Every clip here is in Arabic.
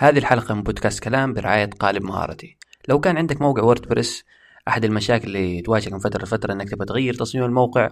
هذه الحلقة من بودكاست كلام برعاية قالب مهارتي. لو كان عندك موقع ووردبريس أحد المشاكل اللي تواجهك من فترة لفترة أنك تبغى تغير تصميم الموقع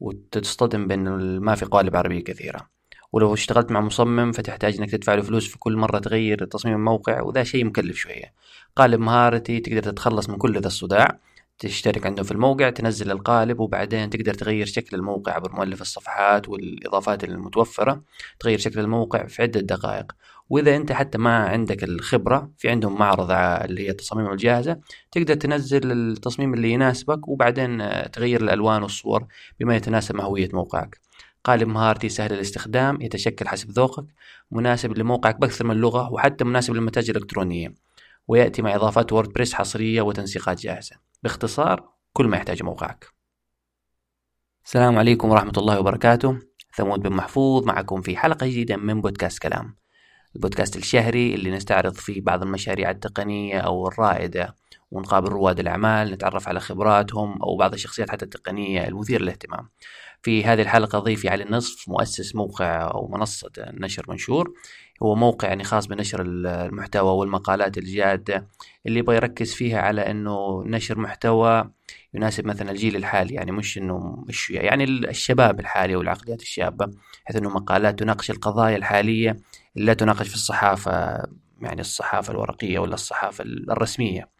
وتصطدم بأن ما في قوالب عربية كثيرة. ولو اشتغلت مع مصمم فتحتاج إنك تدفع له فلوس في كل مرة تغير تصميم الموقع وذا شيء مكلف شوية. قالب مهارتي تقدر تتخلص من كل ذا الصداع. تشترك عندهم في الموقع تنزل القالب وبعدين تقدر تغير شكل الموقع عبر مؤلف الصفحات والإضافات المتوفرة. تغير شكل الموقع في عدة دقائق. وإذا أنت حتى ما عندك الخبرة في عندهم معرض اللي هي التصاميم الجاهزة تقدر تنزل التصميم اللي يناسبك وبعدين تغير الألوان والصور بما يتناسب مع هوية موقعك. قالب مهارتي سهل الاستخدام يتشكل حسب ذوقك مناسب لموقعك بأكثر من لغة وحتى مناسب للمتاجر الإلكترونية. ويأتي مع إضافات ووردبريس حصرية وتنسيقات جاهزة. باختصار كل ما يحتاج موقعك. السلام عليكم ورحمة الله وبركاته. ثمود بن محفوظ معكم في حلقة جديدة من بودكاست كلام. البودكاست الشهري اللي نستعرض فيه بعض المشاريع التقنية أو الرائدة ونقابل رواد الأعمال نتعرف على خبراتهم أو بعض الشخصيات حتى التقنية المثيرة للاهتمام. في هذه الحلقة ضيفي علي النصف مؤسس موقع أو منصة نشر منشور. هو موقع يعني خاص بنشر المحتوى والمقالات الجادة اللي يبغى يركز فيها على إنه نشر محتوى يناسب مثلا الجيل الحالي. يعني مش إنه مش يعني الشباب الحالي والعقليات الشابة بحيث إنه مقالات تناقش القضايا الحالية اللي لا تناقش في الصحافة يعني الصحافة الورقية ولا الصحافة الرسمية.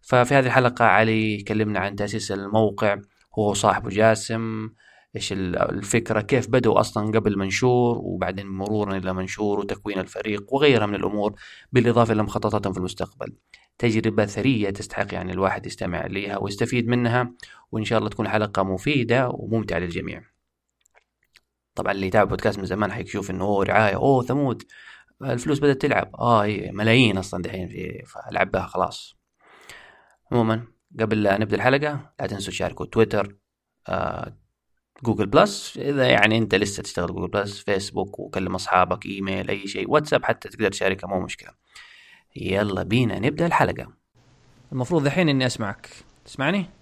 ففي هذه الحلقة علي كلمنا عن تأسيس الموقع هو صاحبه جاسم إيش الفكرة كيف بدأوا أصلا قبل منشور وبعدين مرورا إلى منشور وتكوين الفريق وغيرها من الأمور بالإضافة إلى مخططاتهم في المستقبل. تجربة ثرية تستحق يعني الواحد يستمع لها ويستفيد منها وإن شاء الله تكون حلقة مفيدة وممتعة للجميع. طبعا اللي يتابع بودكاست من زمان حيشوف إنه هو رعاية أوه ثمود. الفلوس بدأت تلعب. آه إيه، ملايين أصلا دحين في فالعب بها خلاص. عموما قبل لا نبدأ الحلقة لا تنسوا تشاركوا تويتر آه Google Plus. إذا يعني أنت لسه تشتغل Google Plus فيسبوك وكلم أصحابك إيميل أي شيء. واتساب حتى تقدر تشاركها مو مشكلة. يلا بينا نبدأ الحلقة. المفروض الحين إني أسمعك. تسمعني؟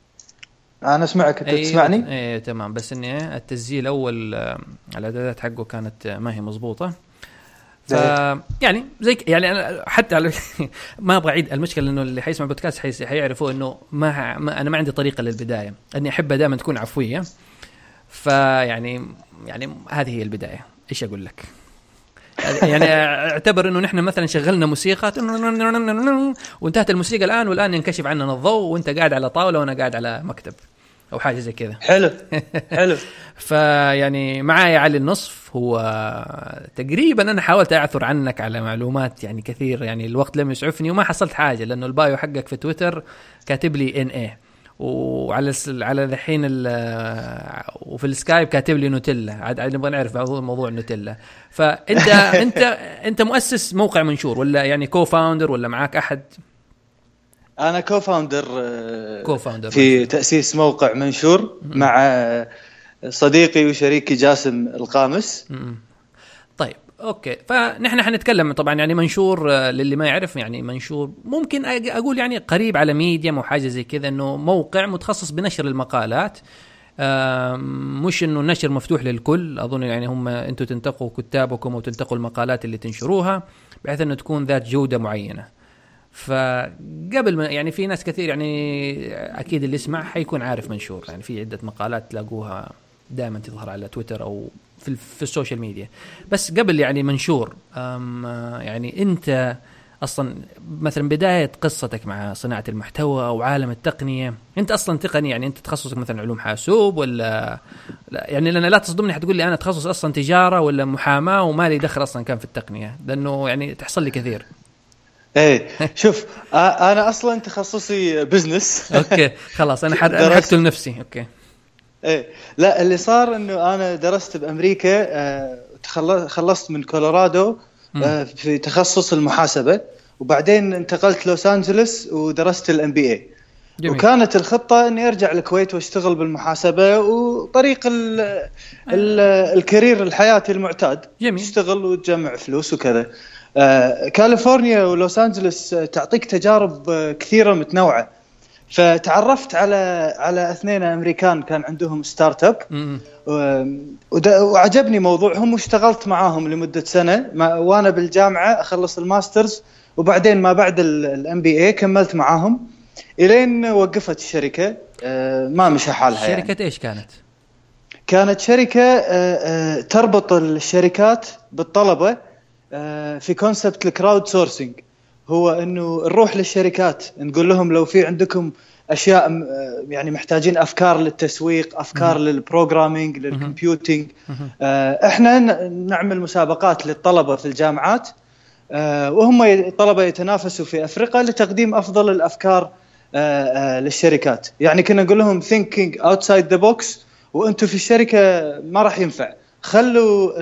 أنا أسمعك أنت تسمعني؟ إيه تمام. بس إني التسجيل اول الإعدادات حقه كانت ما هي مضبوطة. ف يعني زي يعني أنا حتى على ما أبغى أعيد المشكلة انه اللي حيسمع بودكاست حيعرفوا إنه ما, ما أنا ما عندي طريقة للبداية. إني أحبها دائما تكون عفوية. فيعني يعني هذه هي البداية. إيش أقول لك؟ يعني اعتبر إنه نحن مثلا شغلنا موسيقى وانتهت الموسيقى الآن والآن ينكشف عننا الضوء وأنت قاعد على طاولة وأنا قاعد على مكتب أو حاجة زي كذا. حلو حلو. فيعني معايا علي النصف هو تقريبا أنا حاولت أعثر عنك على معلومات يعني كثير يعني الوقت لم يسعفني وما حصلت حاجة لأنه البايو حقك في تويتر كاتب لي إن اي وعلى على الحين وفي السكايب كاتب لي نوتيلا. عاد نبغى نعرف موضوع النوتيلا فانت انت أنت مؤسس موقع منشور ولا يعني co-founder ولا معاك أحد؟ أنا co-founder co-founder في تأسيس موقع منشور مع صديقي وشريكي جاسم القامس. okay فنحن حنتكلم طبعا يعني منشور آه، للي ما يعرف يعني منشور ممكن أقول يعني قريب على Medium أو حاجة زي كذا إنه موقع متخصص بنشر المقالات. مش إنه النشر مفتوح للكل أظن يعني هم أنتم تنتقوا كتابكم وتنتقوا المقالات اللي تنشروها بحيث إنه تكون ذات جودة معينة. فقبل ما يعني في ناس كثير يعني أكيد اللي يسمع حيكون عارف منشور يعني في عدة مقالات تلاقوها دائما تظهر على تويتر أو في, في ال social media. بس قبل يعني منشور يعني أنت أصلا مثلا بداية قصتك مع صناعة المحتوى أو عالم التقنية أنت أصلا تقني يعني أنت تخصصك مثلا علوم حاسوب ولا لا؟ يعني لأن لا تصدمني حتقول لي أنا تخصص أصلا تجارة ولا محاماة وما لي دخل أصلا كان في التقنية لأنه يعني تحصل لي كثير. إيه شوف أنا أصلا تخصصي business أوكي خلاص أنا حقتل نفسي okay. إيه. لا اللي صار إنه أنا درست بأمريكا آه خلصت من كولورادو آه في تخصص المحاسبة. وبعدين انتقلت لوس انجلوس ودرست ال MBA وكانت الخطة إني أرجع الكويت وأشتغل بالمحاسبة وطريق ال ال ال career الحياتي المعتاد. جميل. تشتغل وتجمع فلوس وكذا. آه كاليفورنيا ولوس انجلوس تعطيك تجارب كثيرة متنوعة. فتعرفت على على اثنين أمريكان كان عندهم startup وعجبني موضوعهم واشتغلت معاهم لمدة سنة. وأنا بالجامعة أخلص ال masters وبعدين ما بعد ال MBA كملت معاهم. إلين وقفت الشركة. آه، ما مشى حالها يعني. شركة إيش كانت؟ كانت شركة آه، آه، تربط الشركات بالطلبة في concept ال crowdsourcing هو إنه نروح للشركات. نقول لهم لو في عندكم أشياء آه، يعني محتاجين أفكار للتسويق أفكار لل programming لل computing آه، إحنا نعمل مسابقات للطلبة في الجامعات آه، وهم الطلبه يتنافسوا في فريق لتقديم أفضل الأفكار للشركات. يعني كنا نقول لهم thinking outside the box وأنتم في الشركة ما راح ينفع. خلوا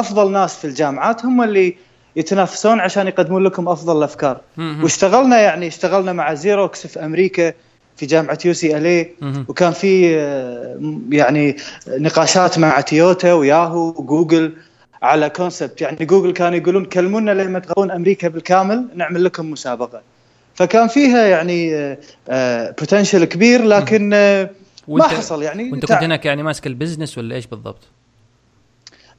أفضل ناس في الجامعات هم اللي يتنافسون عشان يقدمون لكم أفضل الأفكار. واشتغلنا يعني اشتغلنا مع زيروكس في أمريكا في جامعة UCLA. وكان في آه، يعني نقاشات مع تويوتا وياهو وجوجل على concept يعني جوجل كانوا يقولون كلمونا لما تغطون أمريكا بالكامل نعمل لكم مسابقة فكان فيها يعني potential كبير لكن آه، ما حصل يعني وانت كنت هناك يعني ماسك ال business ولا إيش بالضبط؟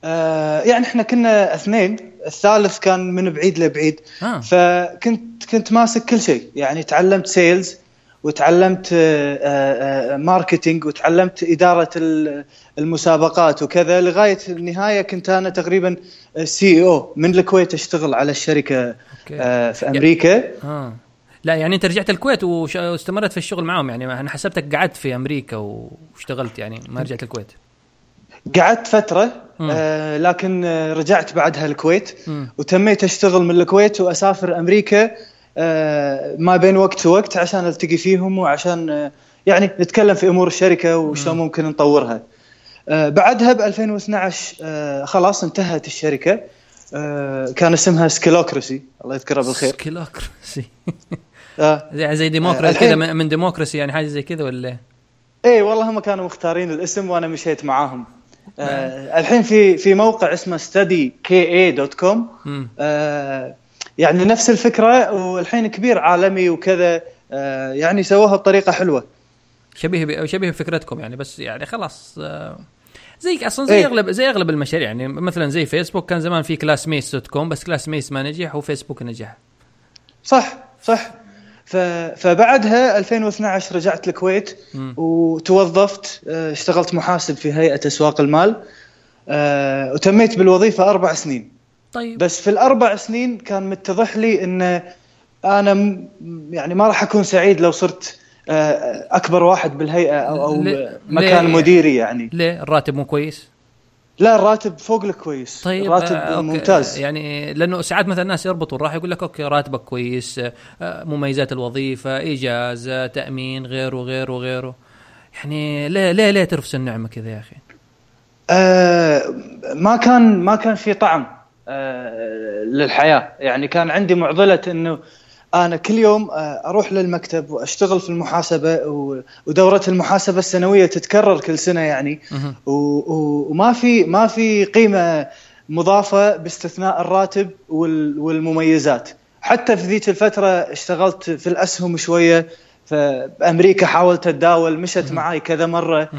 آه، يعني إحنا كنا اثنين الثالث كان من بعيد لبعيد. آه. فكنت كنت ماسك كل شيء. يعني تعلمت sales وتعلمت آه، آه، آه، marketing وتعلمت إدارة ال- المسابقات وكذا. لغاية النهاية كنت أنا تقريبا CEO من الكويت أشتغل على الشركة آه، في أمريكا. آه. لا يعني أنت رجعت الكويت واستمرت في الشغل معاهم يعني أنا حسبتك قعدت في أمريكا واشتغلت يعني ما رجعت الكويت. قعدت فترة. آه، لكن آه، رجعت بعدها الكويت مم. وتميت أشتغل من الكويت وأسافر أمريكا آه، ما بين وقت ووقت عشان ألتقي فيهم وعشان آه، يعني نتكلم في أمور الشركة وشلون ممكن نطورها. آه، بعدها ب 2012 آه، خلاص انتهت الشركة آه، كان اسمها سكيلوكراسي الله يذكرها بالخير. سكيلوكراسي آه، زي زي democracy الحين- كذا من democracy يعني حاجة زي كذا ولا إيه؟ اي والله هم كانوا مختارين الاسم وأنا مشيت معاهم. آه، الحين في في موقع اسمه studyka.com مم. آه، يعني نفس الفكرة والحين كبير عالمي وكذا. آه، يعني سووها بطريقة حلوة. شبيه شبيه بفكرتكم يعني بس يعني خلاص آه، زي أصلا زي إيه. أغلب زي أغلب المشاريع يعني مثلا زي فيسبوك كان زمان في Classmates dot com بس Classmates ما نجح وفيسبوك نجح. صح صح. فبعدها 2012 رجعت الكويت. وتوظفت آه، اشتغلت محاسب في هيئة أسواق المال آه، وتميت بالوظيفة أربع سنين طيب بس في الأربع سنين كان متضح لي إن أنا يعني ما راح أكون سعيد لو صرت آه، أكبر واحد بالهيئة أو أو مكان؟ مديري يعني ليه الراتب مو كويس؟ لا الراتب فوق الكويس طيب الراتب آه،. ممتاز يعني لأنه ساعات مثلا الناس يربطوا راح يقول لك أوكي راتبك كويس آه، مميزات الوظيفة اجازه تأمين غيره غيره غيره يعني ليه ليه ليه ترفس النعمة كذا يا أخي؟ آه ما كان ما كان في طعم آه للحياة يعني كان عندي معضلة إنه أنا كل يوم آه أروح للمكتب وأشتغل في المحاسبة ودورة المحاسبة السنوية تتكرر كل سنة يعني. وما في ما في قيمة مضافة باستثناء الراتب وال- والمميزات. حتى في ذيك الفترة اشتغلت في الأسهم شوية فامريكا حاولت اتداول مشت معاي كذا مرة.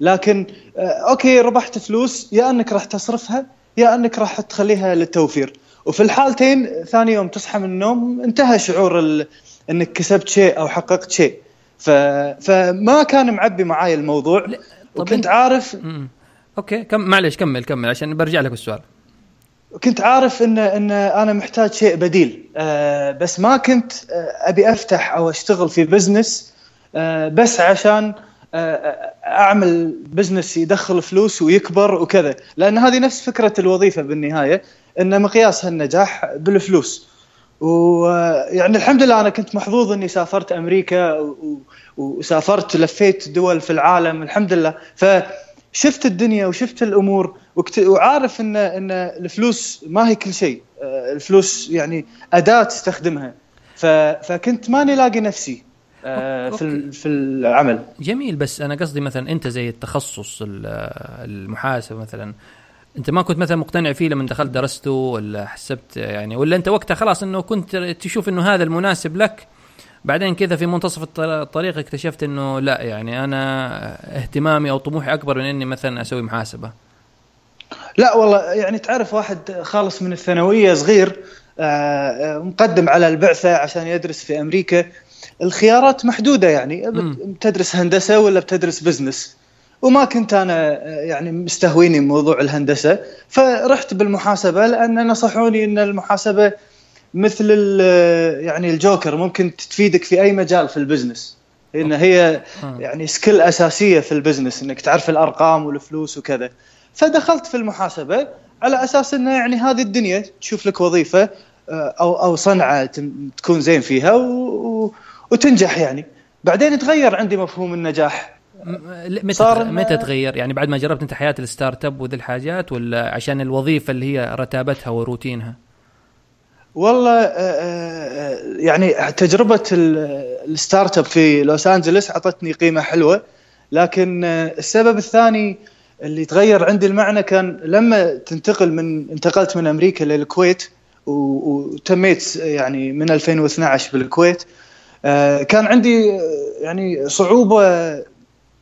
لكن آه، okay ربحت فلوس يا أنك راح تصرفها يا أنك راح تخليها للتوفير. وفي الحالتين ثاني يوم تصحى من النوم انتهى شعور ال... انك كسبت شيء أو حققت شيء. ف... فما كان معبي معاي الموضوع. وكنت عارف. okay كم معلش كمل كمل عشان برجع لك بالسؤال كنت عارف ان إن أنا محتاج شيء بديل. آه بس ما كنت آه أبي أفتح أو أشتغل في business آه بس عشان أعمل بزنس يدخل فلوس ويكبر وكذا. لأن هذه نفس فكرة الوظيفة بالنهاية إن مقياسها النجاح بالفلوس. ويعني الحمد لله أنا كنت محظوظ إني سافرت أمريكا وسافرت لفيت دول في العالم الحمد لله. فشفت الدنيا وشفت الأمور وعارف إن إن الفلوس ما هي كل شيء. آه، الفلوس يعني أداة تستخدمها. ف- فكنت ماني لاقي نفسي. آه، في ال- في العمل. جميل بس أنا قصدي مثلا أنت زي التخصص ال- المحاسبه مثلا أنت ما كنت مثلا مقتنع فيه لما دخلت درسته ولا حسبت يعني ولا أنت وقتها خلاص إنه كنت تشوف إنه هذا المناسب لك بعدين كذا في منتصف الطر- الطريق اكتشفت إنه لا يعني أنا اهتمامي أو طموحي أكبر من إني مثلا أسوي محاسبة. لا والله يعني تعرف واحد خالص من الثانوية صغير آه، آه، مقدم على البعثة عشان يدرس في أمريكا الخيارات محدودة يعني. بتدرس هندسة ولا بتدرس business وما كنت أنا آه، يعني مستهويني موضوع الهندسة. فرحت بالمحاسبة لأن نصحوني إن المحاسبة مثل ال- يعني الجوكر. ممكن تفيدك في أي مجال في ال business إن هي آه. يعني skill أساسية في ال business إنك تعرف الأرقام والفلوس وكذا. فدخلت في المحاسبة على أساس إنه يعني هذه الدنيا تشوف لك وظيفة آه، أو أو صنعة تكون زين فيها و وتنجح يعني. بعدين تغير عندي مفهوم النجاح. متى صار متى تغير؟ يعني بعد ما جربت أنت حياة ال startup وذي الحاجات ولا عشان الوظيفة اللي هي رتابتها وروتينها؟ والله آه، آه، يعني تجربة ال- ال startup في لوس انجلوس أعطتني قيمة حلوة. لكن آه، السبب الثاني اللي تغير عندي المعنى كان لما تنتقل من انتقلت من أمريكا للكويت وتميت يعني من 2012 بالكويت كان عندي آه، يعني صعوبة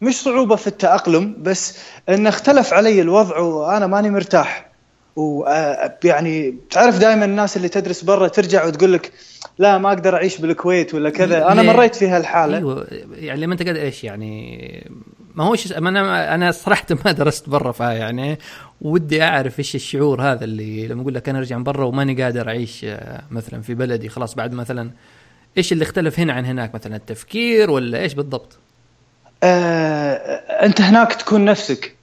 مش صعوبة في التأقلم بس إن اختلف علي الوضع وأنا ماني مرتاح. ويعني تعرف دائما الناس اللي تدرس برا ترجع وتقول لك لا ما أقدر أعيش بالكويت ولا كذا. أنا؟ مريت في هالحالة. أيوه يعني لما أنت قاعد إيش يعني؟ ما هوش أنا أنا صراحة ما درست برا فيعني ودي أعرف إيش الشعور هذا اللي لما أقول لك أنا أرجع من برا وماني قادر أعيش آه، مثلا في بلدي خلاص بعد مثلا إيش اللي اختلف هنا عن هناك؟ مثلا التفكير ولا إيش بالضبط؟ آه، أنت هناك تكون نفسك.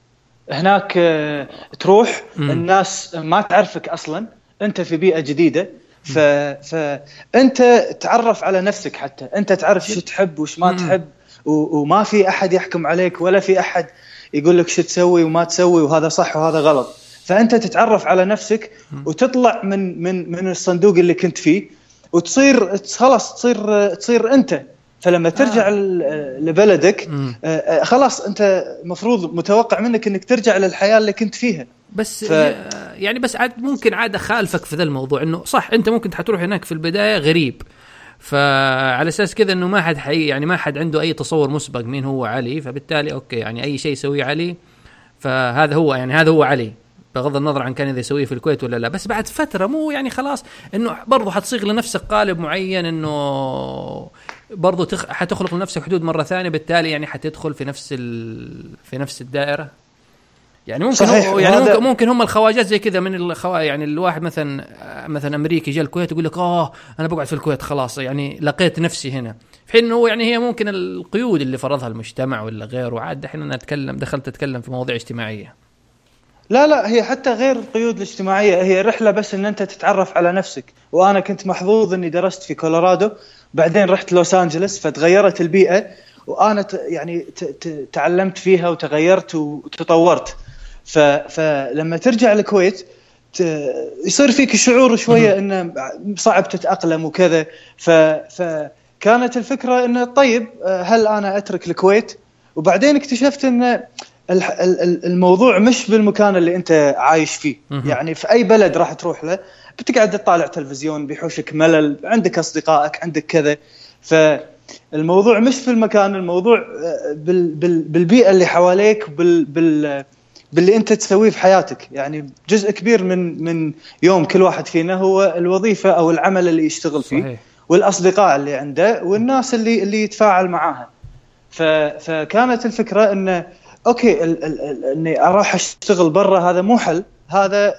هناك آه، تروح مم. الناس ما تعرفك أصلا. أنت في بيئة جديدة. ف... فانت تعرف على نفسك حتى. أنت تعرف شو تحب وش ما مم. تحب. و... وما في أحد يحكم عليك ولا في أحد يقول لك شو تسوي وما تسوي وهذا صح وهذا غلط. فأنت تتعرف على نفسك وتطلع من من من الصندوق اللي كنت فيه. وتصير خلاص تصير تصير انت فلما ترجع آه. لبلدك. آه، آه، خلاص انت مفروض متوقع منك انك ترجع للحياة اللي كنت فيها بس ف... يعني بس عاد ممكن عاد أخالفك في ذا الموضوع إنه صح أنت ممكن حتروح هناك في البداية غريب فعلى أساس كذا إنه ما حد حي يعني ما حد عنده أي تصور مسبق مين هو علي فبالتالي okay يعني أي شيء يسويه علي فهذا هو يعني هذا هو علي بغض النظر عن كان إذا يسويه في الكويت ولا لا. بس بعد فترة مو يعني خلاص إنه برضه حتصيغ لنفسك قالب معين إنه برضه تخ... حتخلق لنفسك حدود مرة ثانية بالتالي يعني حتدخل في نفس ال... في نفس الدائرة. يعني ممكن صحيح، هو يعني ممكن ممكن هم الخواجات زي كذا من الخوا يعني الواحد مثلا مثلا أمريكي جاء الكويت يقول لك آه أنا بقعد في الكويت خلاص يعني لقيت نفسي هنا. في حين إنه يعني هي ممكن القيود اللي فرضها المجتمع ولا غيره. عاد دحين أنا أتكلم دخلت أتكلم في مواضيع اجتماعية. لا لا هي حتى غير القيود الاجتماعية هي رحلة بس إن أنت تتعرف على نفسك. وأنا كنت محظوظ إني درست في كولورادو بعدين رحت لوس انجلوس فتغيرت البيئة وأنا يعني تعلمت فيها وتغيرت وتطورت. فلما ترجع الكويت يصير فيك شعور شوية انه صعب تتأقلم وكذا. ف فكانت الفكرة إنه طيب آه، هل أنا أترك الكويت؟ وبعدين اكتشفت إن الح- ال- ال- الموضوع مش بالمكان اللي انت عايش فيه. يعني في أي بلد راح تروح له بتقعد تطالع تلفزيون بيحوشك ملل عندك أصدقائك عندك كذا. فالموضوع مش في المكان الموضوع آه، بال بال بالبيئة اللي حواليك بال بال باللي انت تسويه في حياتك. يعني جزء كبير من من يوم كل واحد فينا هو الوظيفة أو العمل اللي يشتغل فيه صحيح. والأصدقاء اللي عنده والناس اللي اللي يتفاعل معاها. ف فكانت الفكرة انه أوكي ال ال ال إني أروح أشتغل برا هذا مو حل. هذا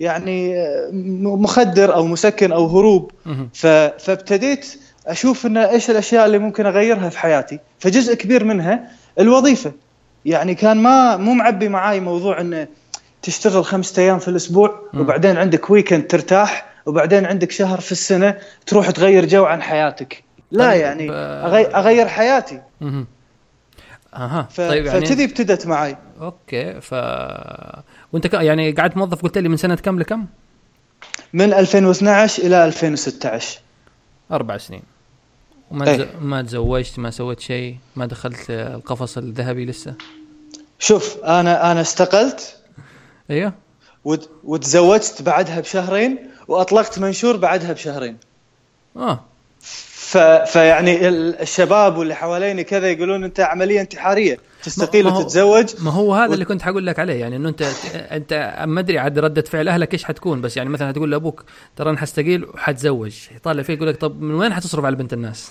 يعني آه، مخدر أو مسكن أو هروب. فابتديت أشوف انه إيش الأشياء اللي ممكن أغيرها في حياتي. فجزء كبير منها الوظيفة. يعني كان ما مو معبي معاي موضوع انه تشتغل خمسة أيام في الأسبوع. وبعدين عندك weekend ترتاح وبعدين عندك شهر في السنة تروح تغير جو عن حياتك. لا طيب، يعني آه، أغير حياتي. أها. ف... طيب يعني فكذي ابتدت معي. okay ف وأنت ك... يعني قعدت موظف قلت لي من سنة كم لكم؟ من 2012 إلى 2016 أربع سنين. وما إيه. تز... ما تزوجت ما سويت شيء ما دخلت القفص الذهبي لسه؟ شوف أنا أنا استقلت. أيوه. وت- وتزوجت بعدها بشهرين وأطلقت منشور بعدها بشهرين. آه. ف... فيعني الشباب واللي حواليني كذا يقولون أنت عملية انتحارية تستقيل وتتزوج ما هو هذا و... اللي كنت حقول لك عليه يعني إنه انت أنت ما أدري عاد ردة فعل أهلك إيش حتكون بس يعني مثلا تقول لأبوك ترى أنا حستقيل وحتزوج يطالع فيك يقول لك طب من وين حتصرف على بنت الناس؟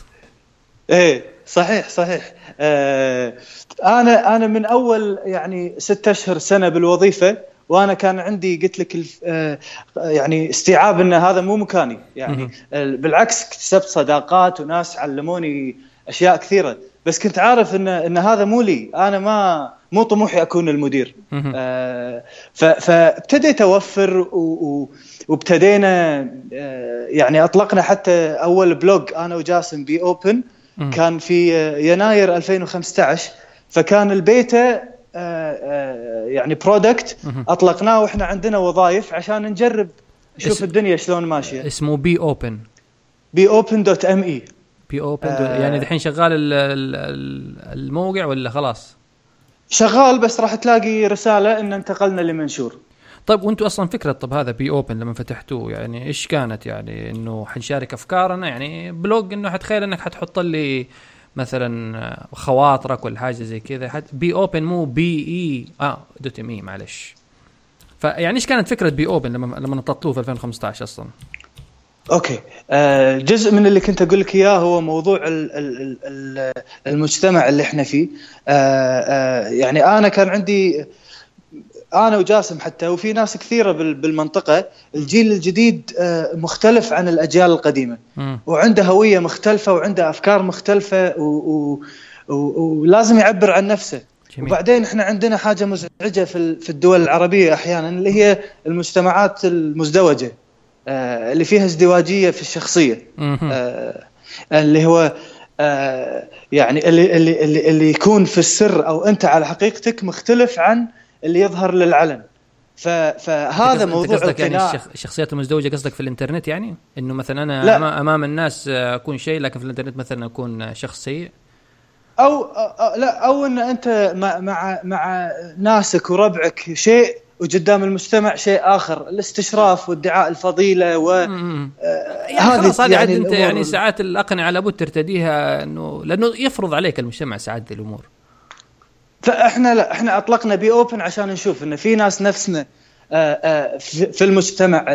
إيه صحيح صحيح آه أنا أنا من أول يعني ستة أشهر سنة بالوظيفة وأنا كان عندي قلت لك آه، يعني استيعاب إن هذا مو مكاني يعني بالعكس اكتسبت صداقات وناس علموني أشياء كثيرة بس كنت عارف ان إن هذا مو لي أنا ما مو طموحي أكون المدير. آه فابتديت أوفر وابتدينا آه يعني أطلقنا حتى أول blog أنا وجاسم Be Open كان في يناير 2015 فكان البيتا يعني product أطلقناه وإحنا عندنا وظائف عشان نجرب نشوف الدنيا شلون ماشية. اسمه بي اوبن بي أوبن دوت إم إي. بي اوبن يعني الحين شغال الموقع ولا خلاص؟ شغال بس راح تلاقي رسالة إن انتقلنا لمنشور. طيب وأنتم أصلا فكرة طب هذا Be Open لما فتحتوه يعني إيش كانت؟ يعني إنه حنشارك أفكارنا؟ يعني blog إنه حتخيل إنك حتحط لي مثلا آه، خواطرك ولا حاجة زي كذا. حتى Be Open مو B E آه dot M E معلش فيعني إيش كانت فكرة Be Open لما لما نططوه في 2015 أصلا؟ okay. آه جزء من اللي كنت أقول لك إياه هو موضوع المجتمع اللي إحنا فيه. آه آه يعني أنا كان عندي أنا وجاسم حتى وفي ناس كثيرة بالمنطقة. الجيل الجديد آه، مختلف عن الأجيال القديمة. وعنده هوية مختلفة وعنده أفكار مختلفة ولازم يعبر عن نفسه. جميل. وبعدين إحنا عندنا حاجة مزعجة في في الدول العربية أحيانا اللي هي المجتمعات المزدوجة آه، اللي فيها ازدواجية في الشخصية. آه، اللي هو يعني اللي اللي اللي يكون في السر أو أنت على حقيقتك مختلف عن اللي يظهر للعلن. فهذا موضوع قصدك يعني الشخصيات المزدوجة قصدك في الإنترنت يعني؟ إنه مثلا أنا لا. أمام الناس أكون شيء لكن في الإنترنت مثلا أكون شخص سيء؟ أو, أو لا أو إن أنت مع مع مع ناسك وربعك شيء وقدام المجتمع شيء آخر. الاستشراف وادعاء الفضيلة و آه يعني خلاص هذه يعني أنت يعني ساعات الأقنعة لابد ترتديها انه لأنه يفرض عليك المجتمع ساعات الأمور. فاحنا لا إحنا اطلقنا Be Open عشان نشوف إن في ناس نفسنا آه، آه، في المجتمع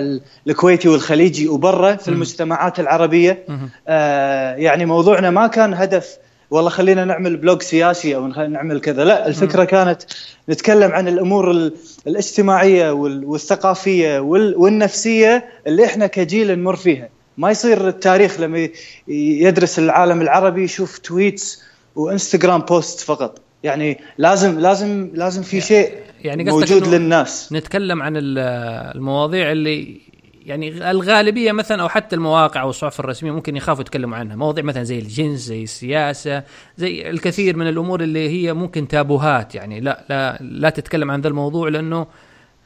الكويتي والخليجي وبرا في المجتمعات العربية. آه، يعني موضوعنا ما كان هدف والله خلينا نعمل blog سياسي أو نعمل كذا لا الفكرة كانت نتكلم عن الأمور الاجتماعية والثقافية والنفسية اللي إحنا كجيل نمر فيها. ما يصير التاريخ لما يدرس العالم العربي يشوف tweets وانستغرام post فقط. يعني لازم لازم لازم في شيء يعني موجود للناس. نتكلم عن المواضيع اللي يعني الغالبية مثلا أو حتى المواقع أو الصحف الرسمية ممكن يخافوا يتكلموا عنها. مواضيع مثلا زي الجنس زي السياسة زي الكثير من الأمور اللي هي ممكن تابوهات. يعني لا لا لا تتكلم عن ذا الموضوع لأنه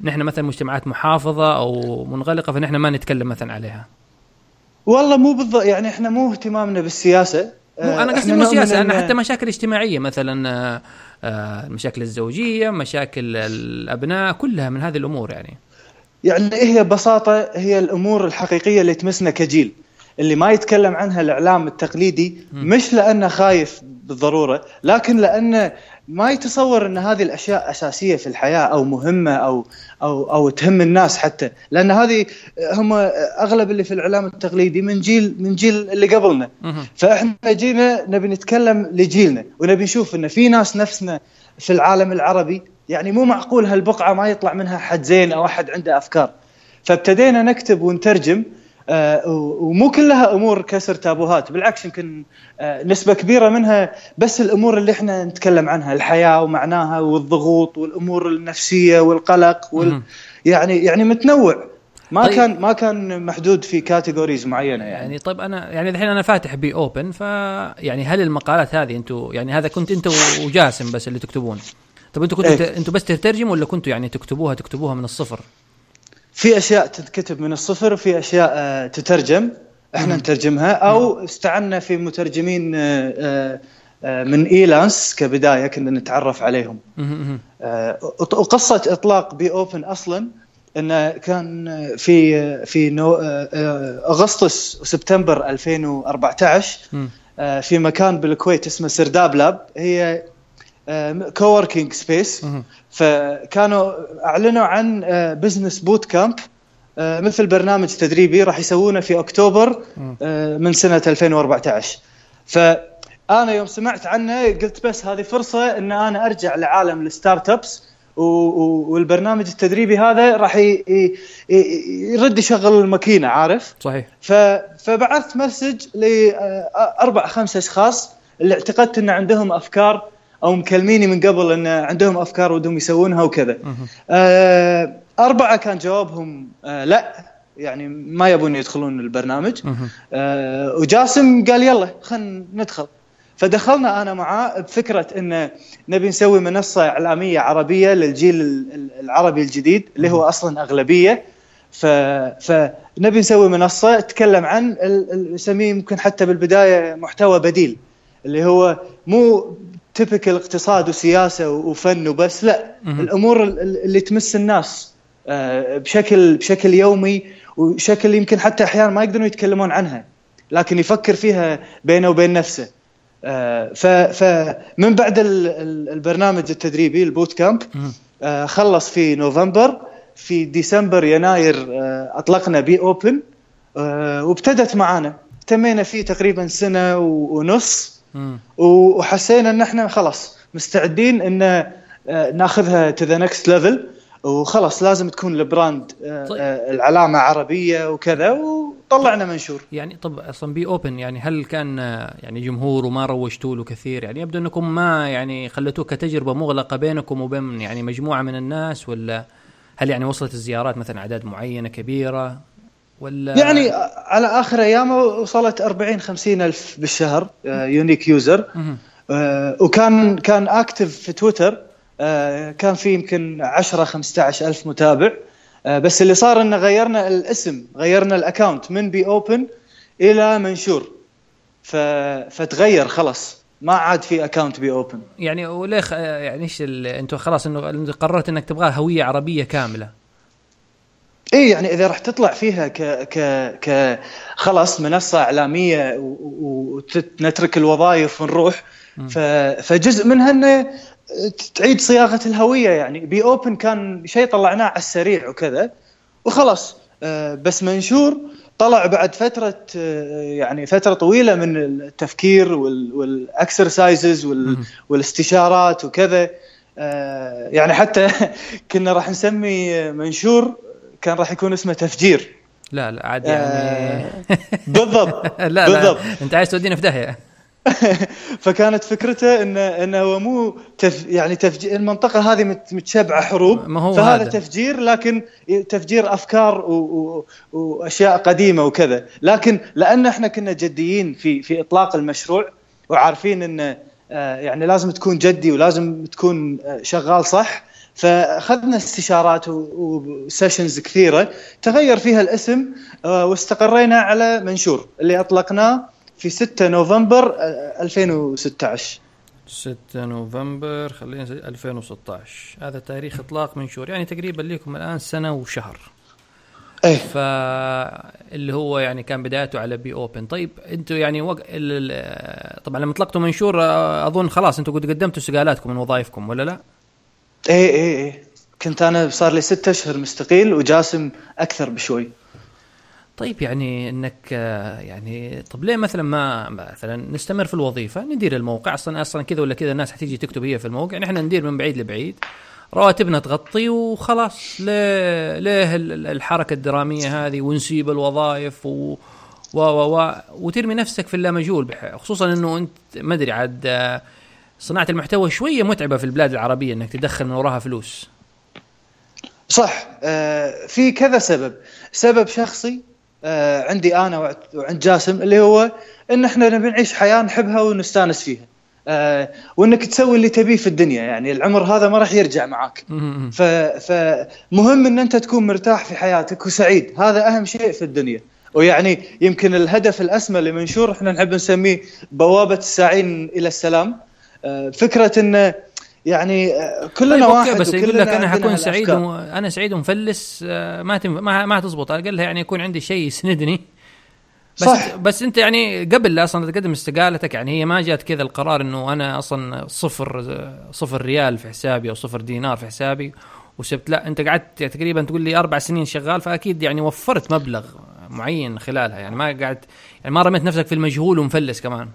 نحن مثلا مجتمعات محافظة أو منغلقة فنحن ما نتكلم مثلا عليها. والله مو بالضبط يعني إحنا مو اهتمامنا بالسياسة. أنا قصدي مو سياسه أنا حتى مشاكل اجتماعية مثلا آه، آه، المشاكل الزوجية مشاكل الأبناء كلها من هذه الأمور يعني. يعني هي ببساطة هي الأمور الحقيقية اللي تمسنا كجيل. اللي ما يتكلم عنها الإعلام التقليدي مش لأنه خايف بالضرورة لكن لأنه ما يتصور إن هذه الأشياء أساسية في الحياة أو مهمة أو أو أو تهم الناس حتى. لأن هذه هم أغلب اللي في الإعلام التقليدي من جيل من جيل اللي قبلنا. فإحنا جينا نبي نتكلم لجيلنا ونبي نشوف إن في ناس نفسنا في العالم العربي يعني مو معقول هالبقعة ما يطلع منها حد زين أو أحد عنده أفكار. فابتدينا نكتب ونترجم ومو كلها أمور كسر تابوهات بالعكس يمكن آه، نسبة كبيرة منها بس الأمور اللي إحنا نتكلم عنها الحياة ومعناها والضغوط والأمور النفسية والقلق وال يعني يعني متنوع ما طيب كان ما كان محدود في categories معينة يعني. يعني طيب أنا يعني الحين أنا فاتح Be Open ف يعني هل المقالات هذه أنتم يعني هذا كنت انت وجاسم بس اللي تكتبون طيب أنتم كنتوا إيه؟ أنتم بس تترجموا ولا كنتوا يعني تكتبوها تكتبوها من الصفر؟ في أشياء تتكتب من الصفر وفي أشياء آه، تترجم. إحنا نترجمها. أو استعنا في مترجمين آه، آه، من إيلانس كبداية كنا نتعرف عليهم. وقصه إطلاق بي أوبن أصلا انه كان في في نو أغسطس وسبتمبر 2014 مم. آه، في مكان بالكويت اسمه Sirdab Lab. هي coworking space. فكانوا أعلنوا عن business boot camp مثل برنامج تدريبي راح يسوونه في أكتوبر. آه، من سنة 2014 فأنا يوم سمعت عنه قلت بس هذه فرصة إن أنا أرجع لعالم ال startups والبرنامج التدريبي هذا راح يرد يشغل الماكينة عارف صحيح. فبعثت مسج لاربع خمس أشخاص اللي اعتقدت إن عندهم أفكار أو مكلميني من قبل إن عندهم أفكار ودهم يسوونها وكذا. آه، أربعة كان جوابهم آه، لا يعني ما يبون يدخلون البرنامج. آه، وجاسم قال يلا خلينا ندخل. فدخلنا أنا معاه بفكرة إن نبي نسوي منصة إعلامية عربية للجيل ال- ال- العربي الجديد اللي هو أصلا أغلبية ف... فنبي نسوي منصة تتكلم عن ال- ال- نسميه يمكن حتى بالبداية محتوى بديل اللي هو مو تبكل اقتصاد وسياسه وفن وبس لا مهم. الأمور ال- ال- اللي تمس الناس آه، بشكل بشكل يومي وشكل يمكن حتى أحيانا ما يقدرون يتكلمون عنها لكن يفكر فيها بينه وبين نفسه آه، فمن بعد ال- ال- البرنامج التدريبي البوت كامب. آه، خلص في نوفمبر في ديسمبر يناير أطلقنا Be Open وابتدت معانا تمينا فيه تقريبا سنة ونص مم. وحسينا إن إحنا خلاص مستعدين إن آه، ناخذها to the next level وخلاص لازم تكون ال brand آه، طيب. آه، العلامة عربية وكذا وطلعنا منشور يعني طب أصلا Be Open يعني هل كان يعني جمهور وما روجتوا له كثير؟ يعني يبدو إنكم ما يعني خليتوه كتجربة مغلقة بينكم وبين يعني مجموعة من الناس ولا هل يعني وصلت الزيارات مثلا أعداد معينة كبيرة؟ ولا يعني على آخر ايامه وصلت 40 50 ألف بالشهر آه، يونيك يوزر مهم. آه، وكان كان active في تويتر آه، كان في يمكن 10 15 ألف متابع آه، بس اللي صار إنه غيرنا الاسم غيرنا ال account من Be Open إلى منشور. فتغير خلاص ما عاد في account Be Open يعني وليه يعني إيش ال- أنتم خلاص إنه قررت إنك تبغى هوية عربية كاملة اي يعني إذا راح تطلع فيها ك ك ك خلاص منصة إعلامية ونترك الوظائف ونروح ف فجزء منها إنه تعيد صياغة الهوية يعني. Be Open كان شيء طلعناه على السريع وكذا وخلاص آه، بس منشور طلع بعد فترة آه، يعني فترة طويلة من التفكير وال exercises والاستشارات وكذا آه، يعني حتى كنا راح نسمي منشور كان راح يكون اسمه تفجير. لا لا عاد يعني. بالضبط لا لا بالضبط. انت عايز تودينا في داهية. فكانت فكرته انه انه هو مو تف يعني تفجير المنطقة هذه مت- متشبعة حروب. ما هو فهذا هذا. تفجير لكن تفجير أفكار و و وأشياء قديمة وكذا. لكن لأن إحنا كنا جديين في في إطلاق المشروع وعارفين انه آه، يعني لازم تكون جدي ولازم تكون آه، شغال صح فأخذنا استشارات و sessions كثيرة. تغير فيها الاسم آه، واستقرينا على منشور اللي أطلقناه في 6 نوفمبر آه، 2016 6 نوفمبر خلينا نسجل 2016 هذا تاريخ إطلاق منشور. يعني تقريبا لكم الآن سنة وشهر. إيه. فاللي هو يعني كان بدايته على Be Open. طيب أنتم يعني وق... ال... طبعا لما أطلقتوا منشور آه، أظن خلاص أنتم قد قدمتوا استقالاتكم من وظائفكم ولا لا؟ إيه إيه إيه. كنت أنا صار لي ستة أشهر مستقيل وجاسم أكثر بشوي. طيب يعني إنك آه، يعني طب ليه مثلا ما مثلا نستمر في الوظيفة؟ ندير الموقع. أصلا أصلا كذا ولا كذا الناس حتيجي تكتب هي في الموقع. نحن ندير من بعيد لبعيد. رواتبنا تغطي وخلاص. ليه ليه ال- ال- الحركة الدرامية هذه؟ ونسيب الوظائف و و و وترمي نفسك في اللامجهول بح- خصوصا إنه أنت ما أدري عاد آه، صناعة المحتوى شوية متعبة في البلاد العربية إنك تدخل من وراها فلوس. صح آه في كذا سبب. سبب شخصي آه عندي أنا وع- وعند جاسم اللي هو إن إحنا نبي نعيش حياة نحبها ونستأنس فيها. آه وإنك تسوي اللي تبيه في الدنيا يعني العمر هذا ما راح يرجع معاك. ف فمهم إن أنت تكون مرتاح في حياتك وسعيد. هذا أهم شيء في الدنيا. ويعني يمكن الهدف الأسمى لمنشور إحنا نحب نسميه بوابة الساعين إلى السلام. فكرة انه يعني آه، كلنا طيب واحد بس يقول لك أنا حكون سعيد. و... أنا سعيد ومفلس آه، ما تم... ما ما تزبط. على الأقل يعني يكون عندي شيء يسندني. بس صح. بس أنت يعني قبل لا أصلا تقدم استقالتك يعني هي ما جات كذا القرار إنه أنا أصلا صفر صفر ريال في حسابي أو صفر دينار في حسابي وسبت. لا أنت قعدت تقريبا تقول لي أربع سنين شغال فأكيد يعني وفرت مبلغ معين خلالها. يعني ما قاعد يعني ما رميت نفسك في المجهول ومفلس كمان.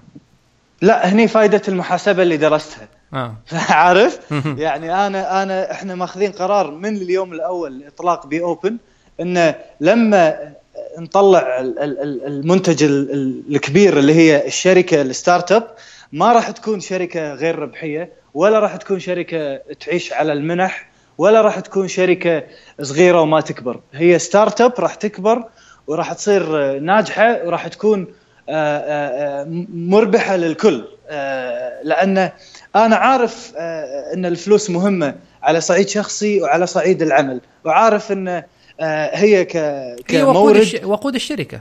لا هني فائده المحاسبة اللي درستها. آه. عارف؟ يعني أنا أنا إحنا ماخذين قرار من اليوم الأول لإطلاق Be Open انه لما نطلع ال- ال- ال- المنتج ال- ال- الكبير اللي هي الشركة ال startup ما راح تكون شركة غير ربحية ولا راح تكون شركة تعيش على المنح ولا راح تكون شركة صغيرة وما تكبر. هي ستارت أب راح تكبر وراح تصير ناجحة وراح تكون آه، آه، آه، مربحة للكل. آه، لأن أنا عارف آه، إن الفلوس مهمة على صعيد شخصي وعلى صعيد العمل. وعارف إن آه، هي ك هي وقود كمورد. الش... وقود الشركة.